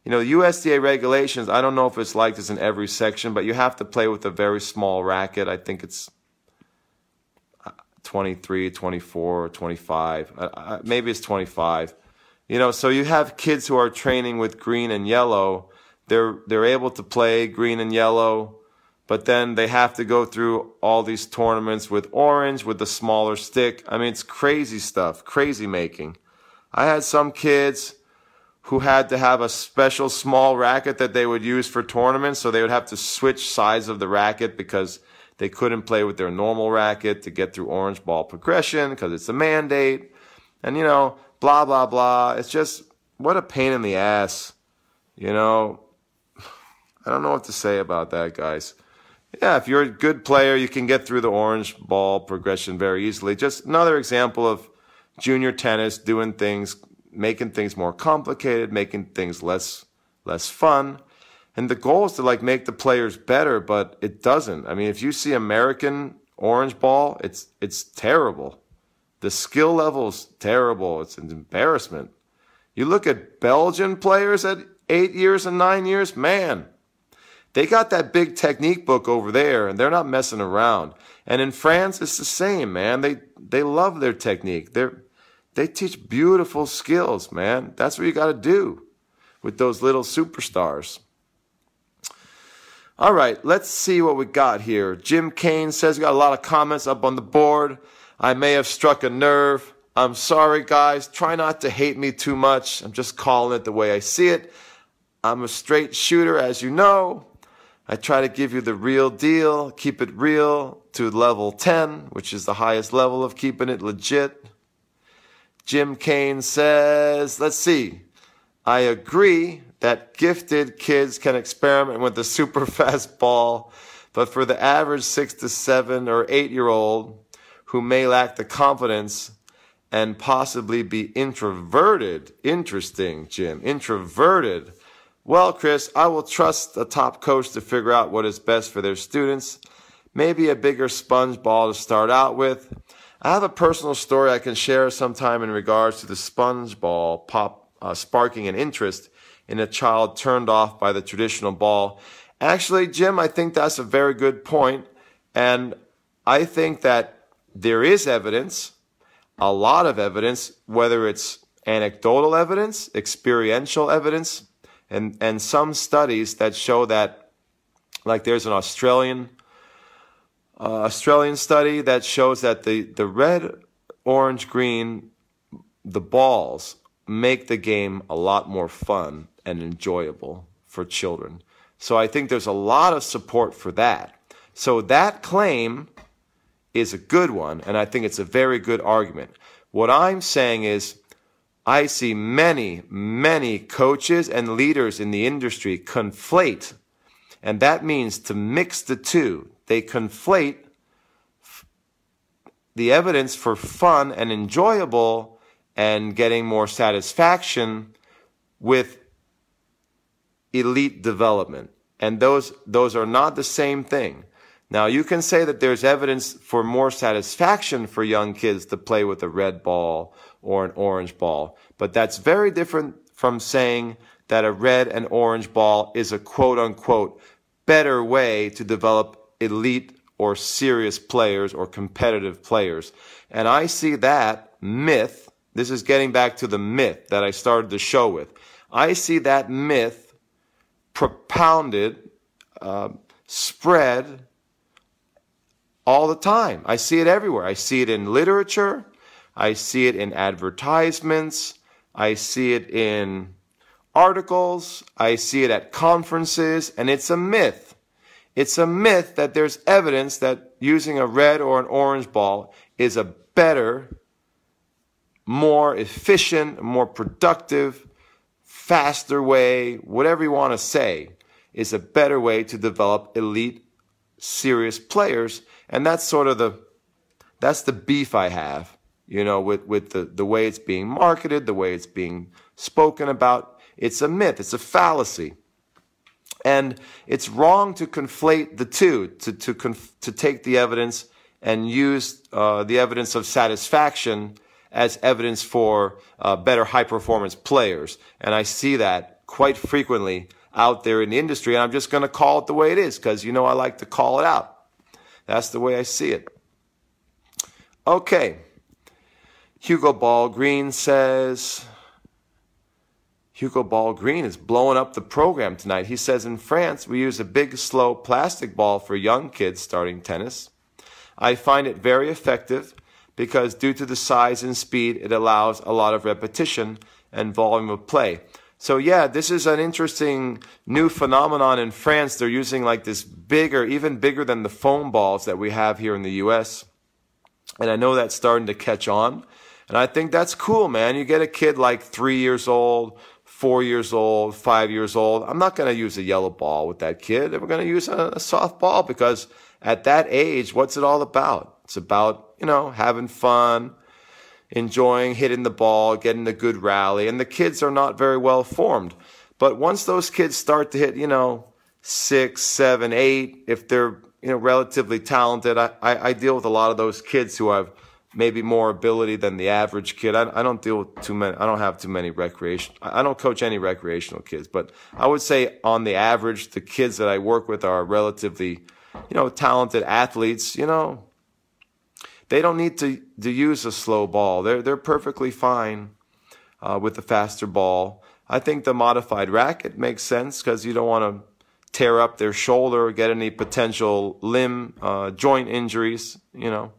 You know, USTA regulations. I don't know if it's like this in every section, but you have to play with a very small racket. I think it's uh, 23, 24, 25. Uh, uh, maybe it's 25. You know, so you have kids who are training with green and yellow they're they're able to play green and yellow, but then they have to go through all these tournaments with orange with the smaller stick. I mean, it's crazy stuff, crazy making. I had some kids who had to have a special small racket that they would use for tournaments, so they would have to switch sides of the racket because they couldn't play with their normal racket to get through orange ball progression because it's a mandate. And you know, blah blah blah. It's just what a pain in the ass. You know, I don't know what to say about that, guys. Yeah, if you're a good player, you can get through the orange ball progression very easily. Just another example of junior tennis doing things, making things more complicated, making things less less fun. And the goal is to like make the players better, but it doesn't. I mean, if you see American orange ball, it's it's terrible. The skill level is terrible. It's an embarrassment. You look at Belgian players at eight years and nine years, man, they got that big technique book over there and they're not messing around. And in France, it's the same, man. They, they love their technique. They're, they teach beautiful skills, man. That's what you got to do with those little superstars. All right, let's see what we got here. Jim Kane says we got a lot of comments up on the board. I may have struck a nerve. I'm sorry, guys. Try not to hate me too much. I'm just calling it the way I see it. I'm a straight shooter, as you know. I try to give you the real deal, keep it real to level 10, which is the highest level of keeping it legit. Jim Kane says, let's see. I agree that gifted kids can experiment with the super fast ball, but for the average six to seven or eight year old who may lack the confidence and possibly be introverted, interesting, Jim, introverted well, Chris, I will trust a top coach to figure out what is best for their students. Maybe a bigger sponge ball to start out with. I have a personal story I can share sometime in regards to the sponge ball pop uh, sparking an interest in a child turned off by the traditional ball. Actually, Jim, I think that's a very good point, and I think that there is evidence, a lot of evidence, whether it's anecdotal evidence, experiential evidence, and and some studies that show that like there's an Australian uh, Australian study that shows that the the red orange green, the balls make the game a lot more fun and enjoyable for children. So I think there's a lot of support for that. So that claim is a good one, and I think it's a very good argument. What I'm saying is, I see many, many coaches and leaders in the industry conflate, and that means to mix the two. They conflate the evidence for fun and enjoyable and getting more satisfaction with elite development. And those, those are not the same thing. Now, you can say that there's evidence for more satisfaction for young kids to play with a red ball or an orange ball, but that's very different from saying that a red and orange ball is a quote unquote better way to develop elite or serious players or competitive players. And I see that myth. This is getting back to the myth that I started the show with. I see that myth propounded, uh, spread all the time. I see it everywhere. I see it in literature. I see it in advertisements. I see it in articles. I see it at conferences. And it's a myth. It's a myth that there's evidence that using a red or an orange ball is a better, more efficient, more productive, faster way, whatever you want to say, is a better way to develop elite, serious players and that's sort of the, that's the beef I have, you know, with, with the, the way it's being marketed, the way it's being spoken about. It's a myth. It's a fallacy. And it's wrong to conflate the two, to, to, conf- to take the evidence and use uh, the evidence of satisfaction as evidence for uh, better high performance players. And I see that quite frequently out there in the industry. And I'm just going to call it the way it is because, you know, I like to call it out. That's the way I see it. Okay. Hugo Ball Green says, Hugo Ball Green is blowing up the program tonight. He says in France, we use a big, slow plastic ball for young kids starting tennis. I find it very effective because due to the size and speed, it allows a lot of repetition and volume of play. So yeah, this is an interesting new phenomenon in France. They're using like this bigger, even bigger than the foam balls that we have here in the US. And I know that's starting to catch on. And I think that's cool, man. You get a kid like three years old, four years old, five years old. I'm not going to use a yellow ball with that kid. We're going to use a, a soft ball because at that age, what's it all about? It's about, you know, having fun, enjoying hitting the ball, getting a good rally, and the kids are not very well formed. But once those kids start to hit, you know, six, seven, eight, if they're, you know, relatively talented, I, I, I deal with a lot of those kids who have maybe more ability than the average kid. I, I don't deal with too many, I don't have too many recreation, I don't coach any recreational kids, but I would say on the average, the kids that I work with are relatively, you know, talented athletes, you know, they don't need to, to use a slow ball. They're, they're perfectly fine uh, with the faster ball. I think the modified racket makes sense because you don't want to tear up their shoulder or get any potential limb uh, joint injuries, you know.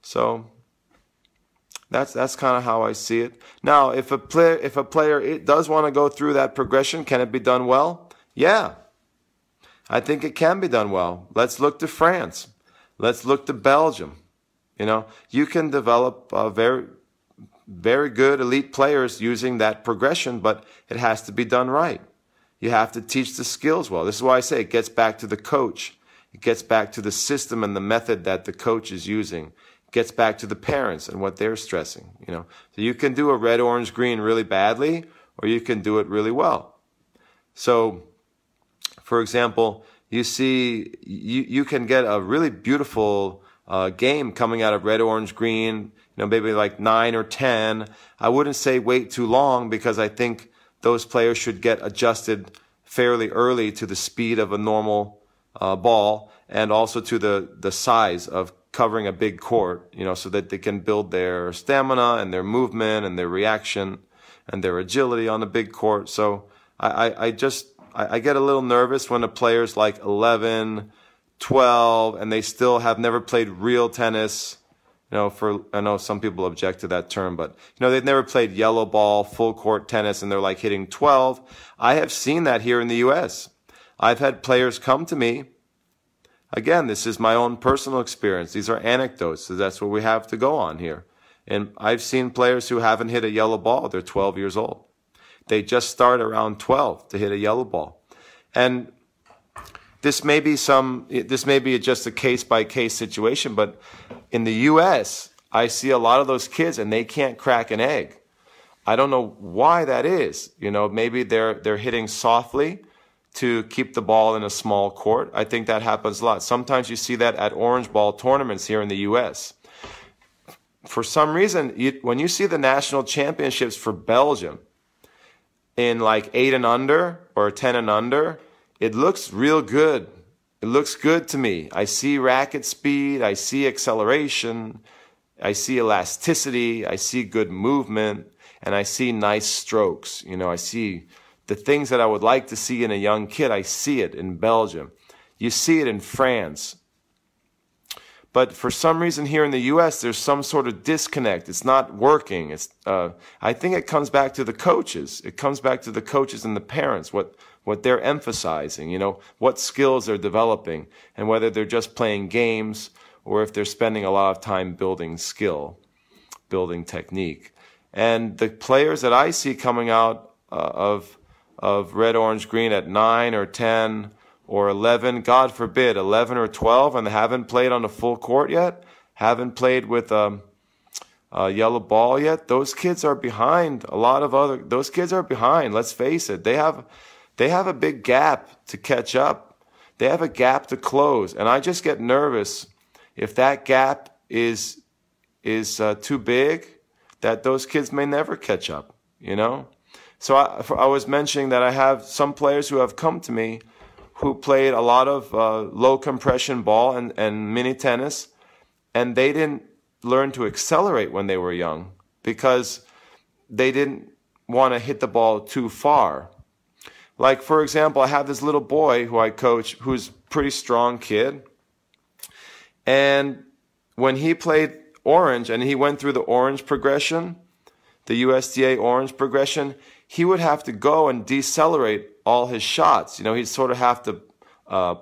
So that's that's kind of how I see it. Now, if a player if a player does want to go through that progression, can it be done well? Yeah. I think it can be done well. Let's look to France. Let's look to Belgium. You know, you can develop very, very good elite players using that progression, but it has to be done right. You have to teach the skills well. This is why I say it gets back to the coach. It gets back to the system and the method that the coach is using. Gets back to the parents and what they're stressing. You know, so you can do a red, orange, green really badly, or you can do it really well. So, for example, you see, you, you can get a really beautiful uh, game coming out of red, orange, green, you know, maybe like nine or 10. I wouldn't say wait too long because I think those players should get adjusted fairly early to the speed of a normal uh, ball and also to the, the size of covering a big court, you know, so that they can build their stamina and their movement and their reaction and their agility on a big court. So I, I, I just, I, I get a little nervous when a player's like 11, 12 and they still have never played real tennis, you know, for I know some people object to that term, but you know, they've never played yellow ball, full court tennis, and they're like hitting 12. I have seen that here in the U.S. I've had players come to me. Again, this is my own personal experience. These are anecdotes. So that's what we have to go on here. And I've seen players who haven't hit a yellow ball. They're 12 years old. They just start around 12 to hit a yellow ball. And this may be some, this may be just a case by case situation, but in the U.S., I see a lot of those kids and they can't crack an egg. I don't know why that is. You know, maybe they're, they're hitting softly to keep the ball in a small court. I think that happens a lot. Sometimes you see that at orange ball tournaments here in the U.S. For some reason, you, when you see the national championships for Belgium in like eight and under or 10 and under, it looks real good. It looks good to me. I see racket speed, I see acceleration, I see elasticity, I see good movement, and I see nice strokes. You know, I see the things that I would like to see in a young kid. I see it in Belgium. You see it in France. But for some reason here in the U.S., there's some sort of disconnect. It's not working. It's, uh, I think it comes back to the coaches. It comes back to the coaches and the parents. What what they're emphasizing, you know, what skills they're developing, and whether they're just playing games or if they're spending a lot of time building skill, building technique. And the players that I see coming out uh, of of red, orange, green at nine or ten or eleven, God forbid, eleven or twelve, and they haven't played on a full court yet, haven't played with a, a yellow ball yet. Those kids are behind a lot of other. Those kids are behind. Let's face it. They have they have a big gap to catch up. They have a gap to close. And I just get nervous if that gap is, is uh, too big that those kids may never catch up, you know? So I, I, was mentioning that I have some players who have come to me who played a lot of uh, low compression ball and, and mini tennis, and they didn't learn to accelerate when they were young because they didn't want to hit the ball too far. Like, for example, I have this little boy who I coach who's pretty strong kid. And when he played orange and he went through the orange progression, the USTA orange progression, he would have to go and decelerate all his shots. You know, he'd sort of have to uh,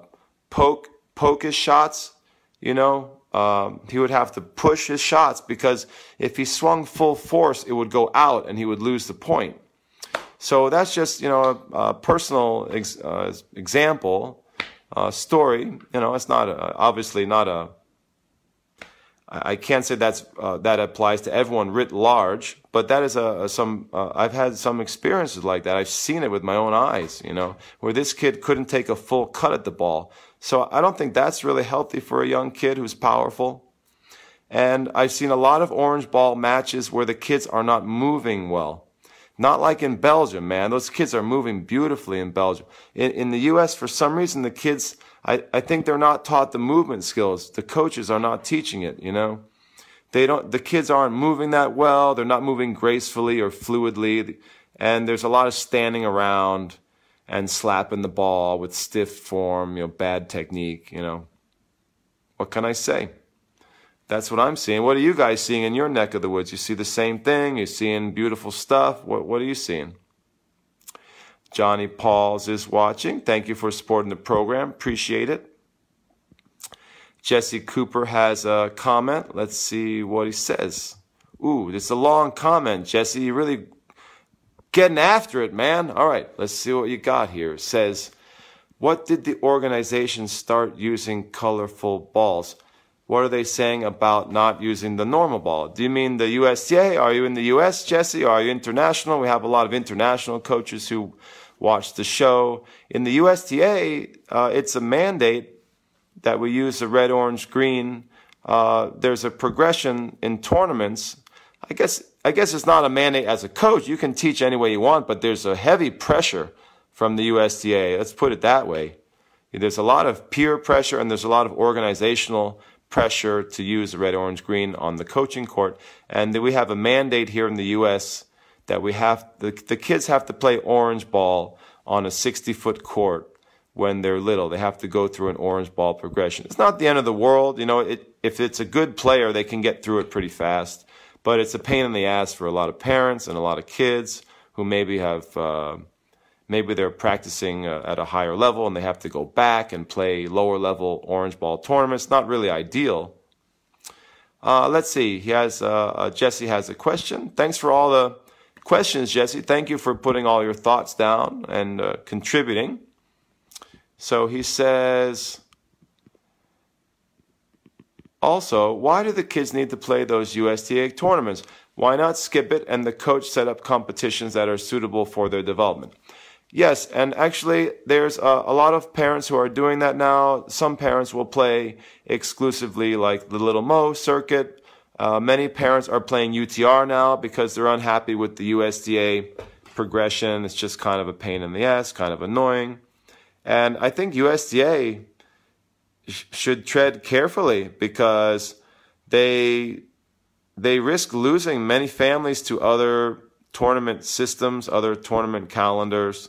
poke poke his shots. You know, um, he would have to push his shots because if he swung full force, it would go out and he would lose the point. So that's just you know a, a personal ex, uh, example, uh, story. You know, it's not a, obviously not a. I can't say that's uh, that applies to everyone writ large, but that is a, a some. Uh, I've had some experiences like that. I've seen it with my own eyes. You know, where this kid couldn't take a full cut at the ball. So I don't think that's really healthy for a young kid who's powerful. And I've seen a lot of orange ball matches where the kids are not moving well. Not like in Belgium, man. Those kids are moving beautifully in Belgium. In, in the U.S., for some reason, the kids, I, I think they're not taught the movement skills. The coaches are not teaching it, you know? They don't, the kids aren't moving that well. They're not moving gracefully or fluidly. And there's a lot of standing around and slapping the ball with stiff form, you know, bad technique, you know. What can I say? That's what I'm seeing. What are you guys seeing in your neck of the woods? You see the same thing? You're seeing beautiful stuff? What, what are you seeing? Johnny Pauls is watching. Thank you for supporting the program. Appreciate it. Jesse Cooper has a comment. Let's see what he says. Ooh, it's a long comment, Jesse. You really getting after it, man. All right, let's see what you got here. It says, what did the organization start using colorful balls? What are they saying about not using the normal ball? Do you mean the USTA? Are you in the US, Jesse? Are you international? We have a lot of international coaches who watch the show. In the USTA, uh, it's a mandate that we use the red, orange, green. Uh, there's a progression in tournaments. I guess I guess it's not a mandate as a coach. You can teach any way you want, but there's a heavy pressure from the USTA. Let's put it that way. There's a lot of peer pressure and there's a lot of organizational pressure to use the red, orange, green on the coaching court. And we have a mandate here in the U.S. that we have, the, the kids have to play orange ball on a 60 foot court when they're little. They have to go through an orange ball progression. It's not the end of the world. You know, it, if it's a good player, they can get through it pretty fast. But it's a pain in the ass for a lot of parents and a lot of kids who maybe have, uh, maybe they're practicing uh, at a higher level and they have to go back and play lower level orange ball tournaments. Not really ideal. Uh, let's see. He has, uh, uh, Jesse has a question. Thanks for all the questions, Jesse. Thank you for putting all your thoughts down and uh, contributing. So he says, also, why do the kids need to play those USTA tournaments? Why not skip it and the coach set up competitions that are suitable for their development? Yes, and actually, there's a, a, lot of parents who are doing that now. Some parents will play exclusively like the Little Mo circuit. Uh, many parents are playing UTR now because they're unhappy with the USTA progression. It's just kind of a pain in the ass, kind of annoying. And I think USTA sh- should tread carefully because they they risk losing many families to other tournament systems, other tournament calendars.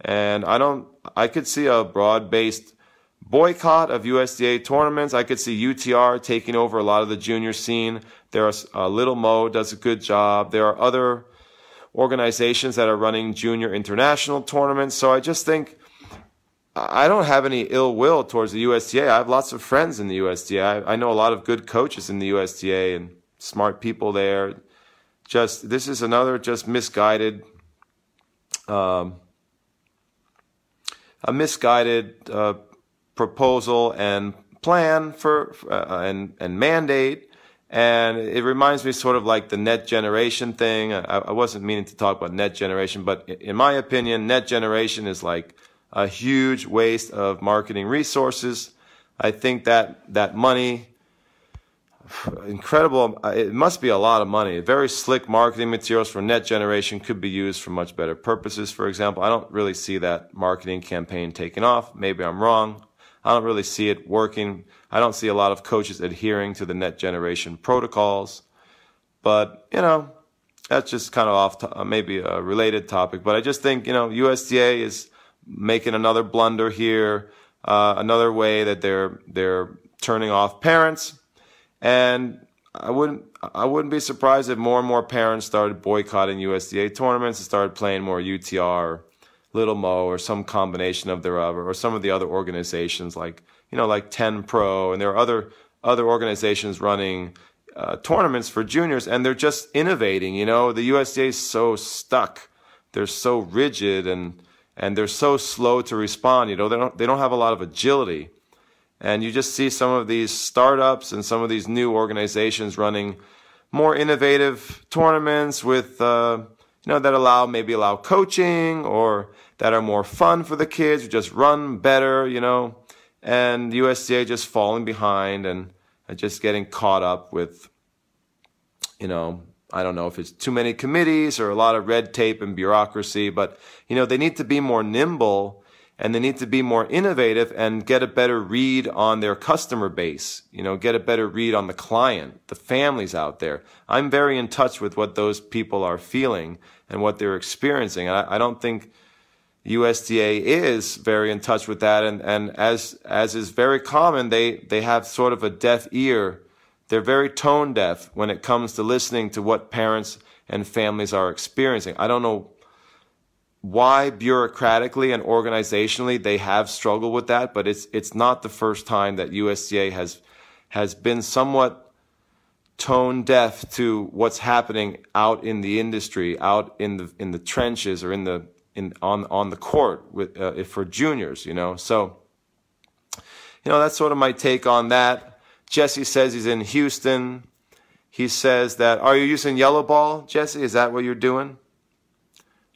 And I don't I could see a broad-based boycott of USTA tournaments. I could see UTR taking over a lot of the junior scene. There are uh, Little Mo does a good job. There are other organizations that are running junior international tournaments. So I just think I don't have any ill will towards the USTA. I have lots of friends in the USTA. I, I know a lot of good coaches in the USTA and smart people there. Just this is another just misguided, um, a misguided uh, proposal and plan for uh, and and mandate. And it reminds me sort of like the net generation thing. I, I wasn't meaning to talk about net generation, but in my opinion, net generation is like a huge waste of marketing resources. I think that that money, incredible, it must be a lot of money. Very slick marketing materials for net generation could be used for much better purposes. For example, I don't really see that marketing campaign taking off. Maybe I'm wrong. I don't really see it working. I don't see a lot of coaches adhering to the net generation protocols. But, you know, that's just kind of off, to, maybe a related topic. But I just think, you know, USTA is making another blunder here, uh, another way that they're they're turning off parents, and I wouldn't I wouldn't be surprised if more and more parents started boycotting USTA tournaments and started playing more UTR, Little Mo, or some combination of their other, or some of the other organizations like you know like Ten Pro, and there are other other organizations running uh, tournaments for juniors, and they're just innovating. You know, the USTA is so stuck, they're so rigid and and they're so slow to respond. You know, they don't they don't have a lot of agility, and you just see some of these startups and some of these new organizations running more innovative tournaments with uh, you know that allow maybe allow coaching or that are more fun for the kids who just run better. You know, and USTA just falling behind and just getting caught up with you know I don't know if it's too many committees or a lot of red tape and bureaucracy, but you know, they need to be more nimble and they need to be more innovative and get a better read on their customer base, you know, get a better read on the client, the families out there. I'm very in touch with what those people are feeling and what they're experiencing. I, I don't think USTA is very in touch with that. And, and as, as is very common, they, they have sort of a deaf ear they're very tone deaf when it comes to listening to what parents and families are experiencing. I don't know why bureaucratically and organizationally they have struggled with that, but it's it's not the first time that USTA has has been somewhat tone deaf to what's happening out in the industry, out in the in the trenches or in the in on on the court with uh, for juniors, you know. So, you know, that's sort of my take on that. Jesse says he's in Houston. He says that, are you using yellow ball, Jesse? Is that what you're doing?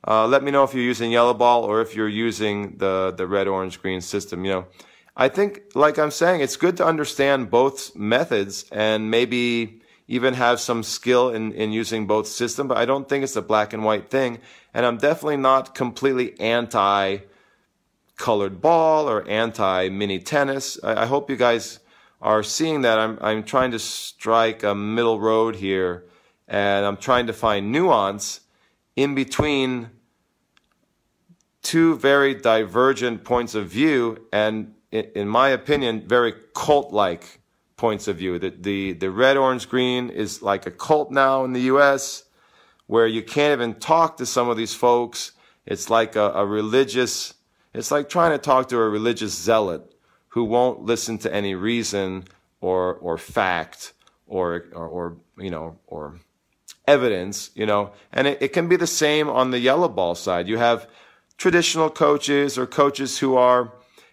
Uh, let me know if you're using yellow ball or if you're using the, the red, orange, green system. You know, I think, like I'm saying, it's good to understand both methods and maybe even have some skill in, in using both systems, but I don't think it's a black and white thing. And I'm definitely not completely anti colored ball or anti mini tennis. I, I hope you guys are seeing that I'm, I'm trying to strike a middle road here and I'm trying to find nuance in between two very divergent points of view, and in my opinion, very cult-like points of view. The, the, the red, orange, green is like a cult now in the U.S., where you can't even talk to some of these folks. It's like a, a religious, it's like trying to talk to a religious zealot who won't listen to any reason or, or fact or, or, or you know, or evidence, you know, and it, it can be the same on the yellow ball side. You have traditional coaches or coaches who are,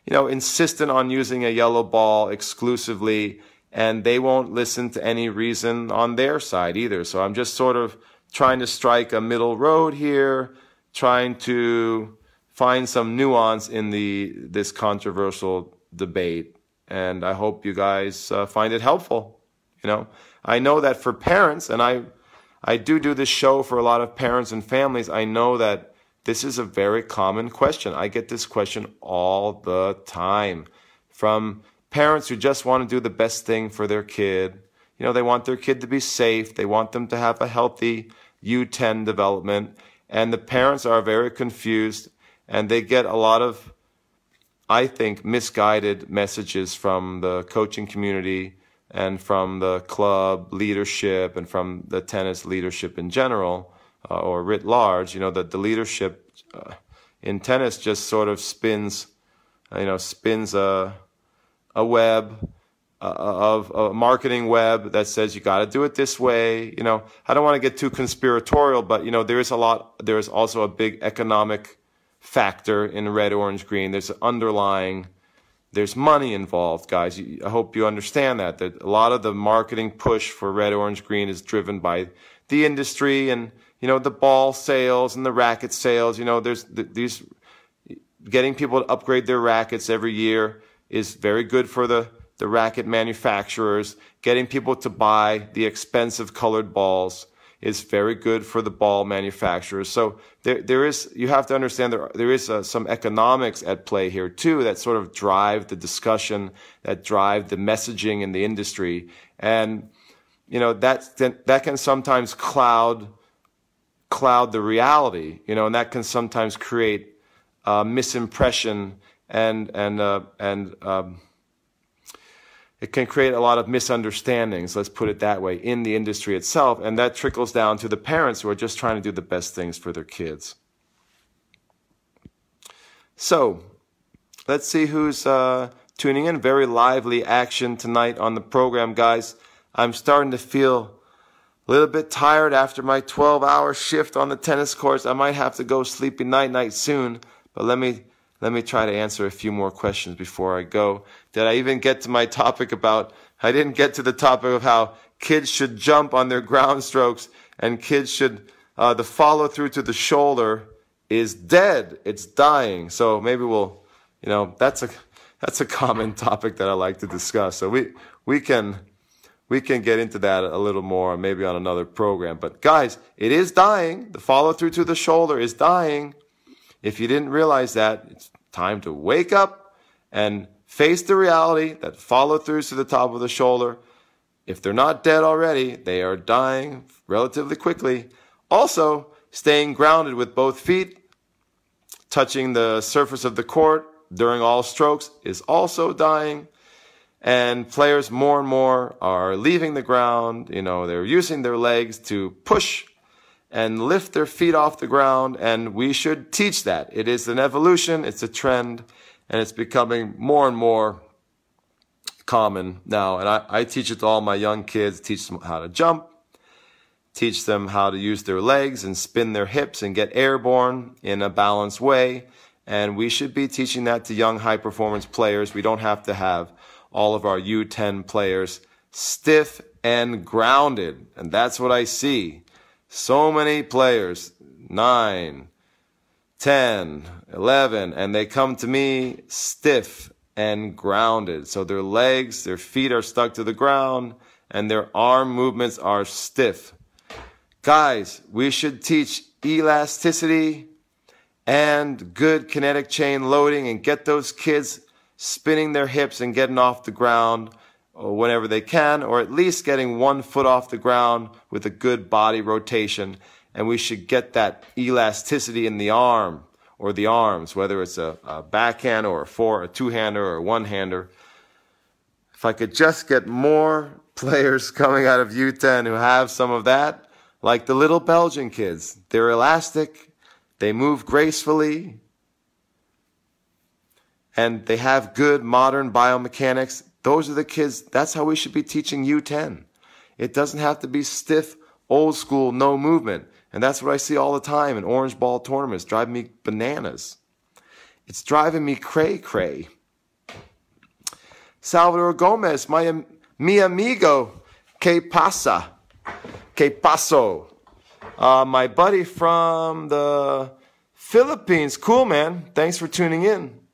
you know, insistent on using a yellow ball exclusively and they won't listen to any reason on their side either. So I'm just sort of trying to strike a middle road here, trying to find some nuance in the this controversial debate. And I hope you guys uh, find it helpful. You know, I know that for parents, and I I do do this show for a lot of parents and families. I know that this is a very common question. I get this question all the time from parents who just want to do the best thing for their kid. You know, they want their kid to be safe. They want them to have a healthy U10 development. And the parents are very confused and they get a lot of, I think, misguided messages from the coaching community and from the club leadership and from the tennis leadership in general uh, or writ large, you know, that the leadership uh, in tennis just sort of spins, you know, spins a, a web uh, of a marketing web that says you got to do it this way. You know, I don't want to get too conspiratorial, but you know, there is a lot, there is also a big economic factor in red, orange, green. There's an underlying there's money involved, guys. I hope you understand that. That a lot of the marketing push for red, orange, green is driven by the industry and you know the ball sales and the racket sales. You know, there's these getting people to upgrade their rackets every year is very good for the the racket manufacturers. Getting people to buy the expensive colored balls is very good for the ball manufacturers. So there, there is, you have to understand there, there is uh, some economics at play here too that sort of drive the discussion, that drive the messaging in the industry. And, you know, that, that can sometimes cloud, cloud the reality, you know, and that can sometimes create uh, misimpression and, and, uh, and, um, it can create a lot of misunderstandings, let's put it that way, in the industry itself. And that trickles down to the parents who are just trying to do the best things for their kids. So, let's see who's uh, tuning in. Very lively action tonight on the program, guys. I'm starting to feel a little bit tired after my 12 hour shift on the tennis courts. I might have to go sleepy night night soon, but let me let me try to answer a few more questions before I go. Did I even get to my topic about, I didn't get to the topic of how kids should jump on their ground strokes and kids should, uh, the follow through to the shoulder is dead. It's dying. So maybe we'll, you know, that's a, that's a common topic that I like to discuss. So we, we can, we can get into that a little more, maybe on another program. But guys, it is dying. The follow through to the shoulder is dying. If you didn't realize that, it's time to wake up and face the reality that follow throughs to the top of the shoulder. If they're not dead already, they are dying relatively quickly. Also, staying grounded with both feet, touching the surface of the court during all strokes is also dying. And players more and more are leaving the ground. You know, they're using their legs to push and lift their feet off the ground. And we should teach that. It is an evolution, it's a trend, and it's becoming more and more common now. And I, I teach it to all my young kids, teach them how to jump, teach them how to use their legs and spin their hips and get airborne in a balanced way. And we should be teaching that to young high performance players. We don't have to have all of our U10 players stiff and grounded. And that's what I see. So many players, nine, 10, 11, and they come to me stiff and grounded. So their legs, their feet are stuck to the ground, and their arm movements are stiff. Guys, we should teach elasticity and good kinetic chain loading and get those kids spinning their hips and getting off the ground whenever they can, or at least getting one foot off the ground with a good body rotation. And we should get that elasticity in the arm or the arms, whether it's a, a backhand or a four, a two-hander or a one-hander. If I could just get more players coming out of U10 who have some of that, like the little Belgian kids. They're elastic, they move gracefully, and they have good modern biomechanics. Those are the kids, that's how we should be teaching U10. It doesn't have to be stiff, old school, no movement. And that's what I see all the time in orange ball tournaments, driving me bananas. It's driving me cray cray. Salvador Gomez, my mi amigo, que pasa, que paso. Uh, my buddy from the Philippines. Cool, man. Thanks for tuning in.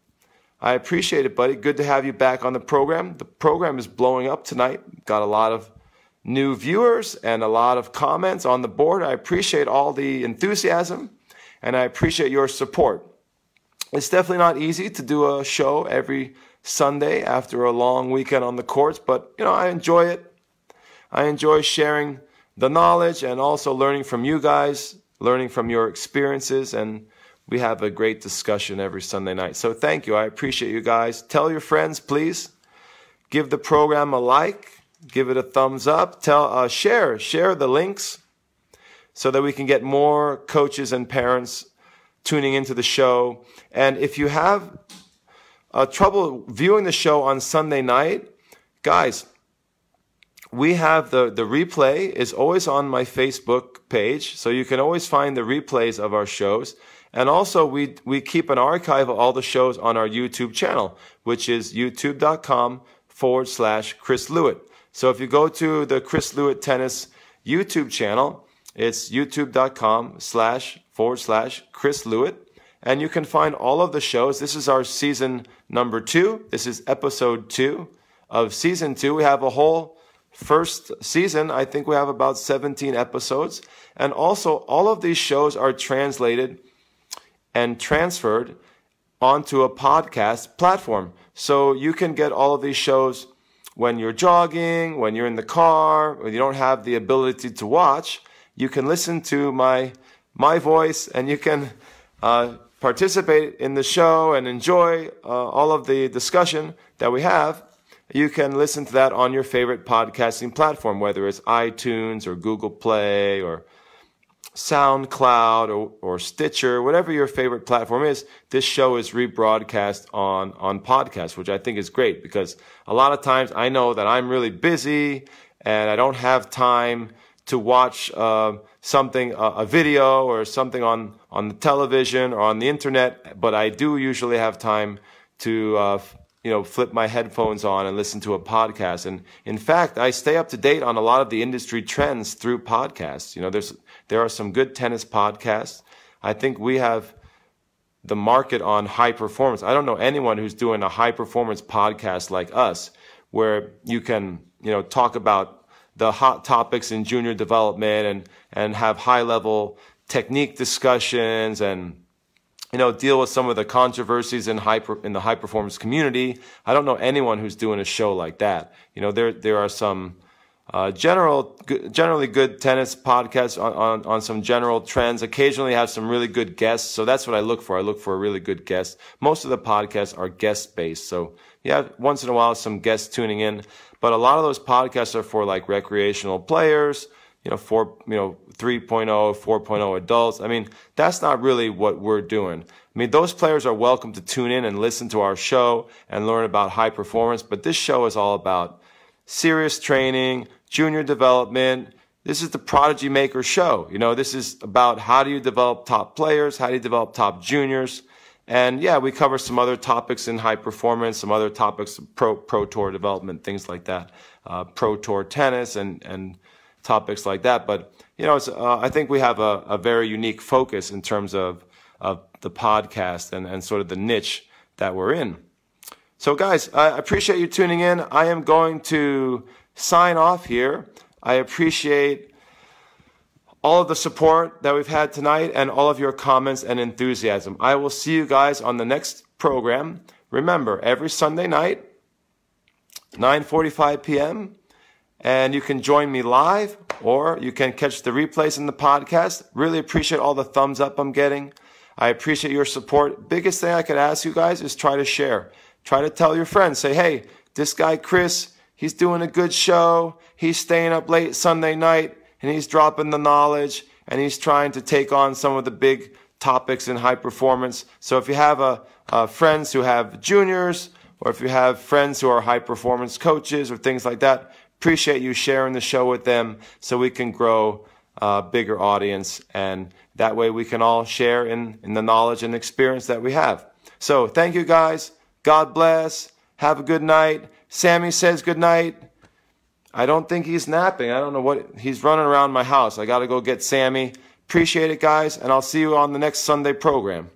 I appreciate it, buddy. Good to have you back on the program. The program is blowing up tonight. Got a lot of new viewers and a lot of comments on the board. I appreciate all the enthusiasm and I appreciate your support. It's definitely not easy to do a show every Sunday after a long weekend on the courts, but you know, I enjoy it. I enjoy sharing the knowledge and also learning from you guys, learning from your experiences and we have a great discussion every Sunday night. So thank you. I appreciate you guys. Tell your friends, please. Give the program a like give it a thumbs up. Tell, uh, share, share the links so that we can get more coaches and parents tuning into the show. And if you have uh, trouble viewing the show on Sunday night, guys, we have the, the replay is always on my Facebook page. So you can always find the replays of our shows. And also we, we keep an archive of all the shows on our YouTube channel, which is youtube.com forward slash Chris Lewit. So if you go to the Chris Lewit Tennis YouTube channel, it's youtube.com slash forward slash Chris Lewit. And you can find all of the shows. This is our season number two. This is episode two of season two. We have a whole first season. I think we have about 17 episodes. And also, all of these shows are translated and transferred onto a podcast platform. So you can get all of these shows when you're jogging, when you're in the car, when you don't have the ability to watch, you can listen to my my voice and you can uh, participate in the show and enjoy uh, all of the discussion that we have. You can listen to that on your favorite podcasting platform, whether it's iTunes or Google Play or SoundCloud or, or Stitcher, whatever your favorite platform is, this show is rebroadcast on, on podcast, which I think is great because a lot of times I know that I'm really busy and I don't have time to watch uh, something, uh, a video or something on, on the television or on the internet, but I do usually have time to uh, you know, flip my headphones on and listen to a podcast. And in fact, I stay up to date on a lot of the industry trends through podcasts. You know, there's, there are some good tennis podcasts. I think we have the market on high performance. I don't know anyone who's doing a high performance podcast like us, where you can, you know, talk about the hot topics in junior development and, and have high level technique discussions and, you know, deal with some of the controversies in high in the high performance community. I don't know anyone who's doing a show like that. You know, there there are some uh, general generally good tennis podcasts on, on on some general trends. Occasionally have some really good guests, so that's what I look for. I look for a really good guest. Most of the podcasts are guest based, so yeah, once in a while some guests tuning in, but a lot of those podcasts are for like recreational players you know, four, you know, 3.0, 4.0 adults. I mean, that's not really what we're doing. I mean, those players are welcome to tune in and listen to our show and learn about high performance, but this show is all about serious training, junior development. This is the Prodigy Maker show. You know, this is about how do you develop top players? How do you develop top juniors? And yeah, we cover some other topics in high performance, some other topics, pro, pro tour development, things like that, uh, pro tour tennis and, and, topics like that. But you know, uh, I think we have a, a, very unique focus in terms of of the podcast and, and sort of the niche that we're in. So, guys, I appreciate you tuning in. I am going to sign off here. I appreciate all of the support that we've had tonight and all of your comments and enthusiasm. I will see you guys on the next program. Remember, every Sunday night, 9:45 p.m and you can join me live or you can catch the replays in the podcast. Really appreciate all the thumbs up I'm getting. I appreciate your support. Biggest thing I could ask you guys is try to share. Try to tell your friends. Say, hey, this guy Chris, he's doing a good show. He's staying up late Sunday night and he's dropping the knowledge and he's trying to take on some of the big topics in high performance. So if you have a, friends who have juniors or if you have friends who are high performance coaches or things like that, appreciate you sharing the show with them so we can grow a bigger audience and that way we can all share in, in the knowledge and experience that we have. So thank you guys. God bless. Have a good night. Sammy says good night. I don't think he's napping. I don't know what he's running around my house. I got to go get Sammy. Appreciate it, guys, and I'll see you on the next Sunday program.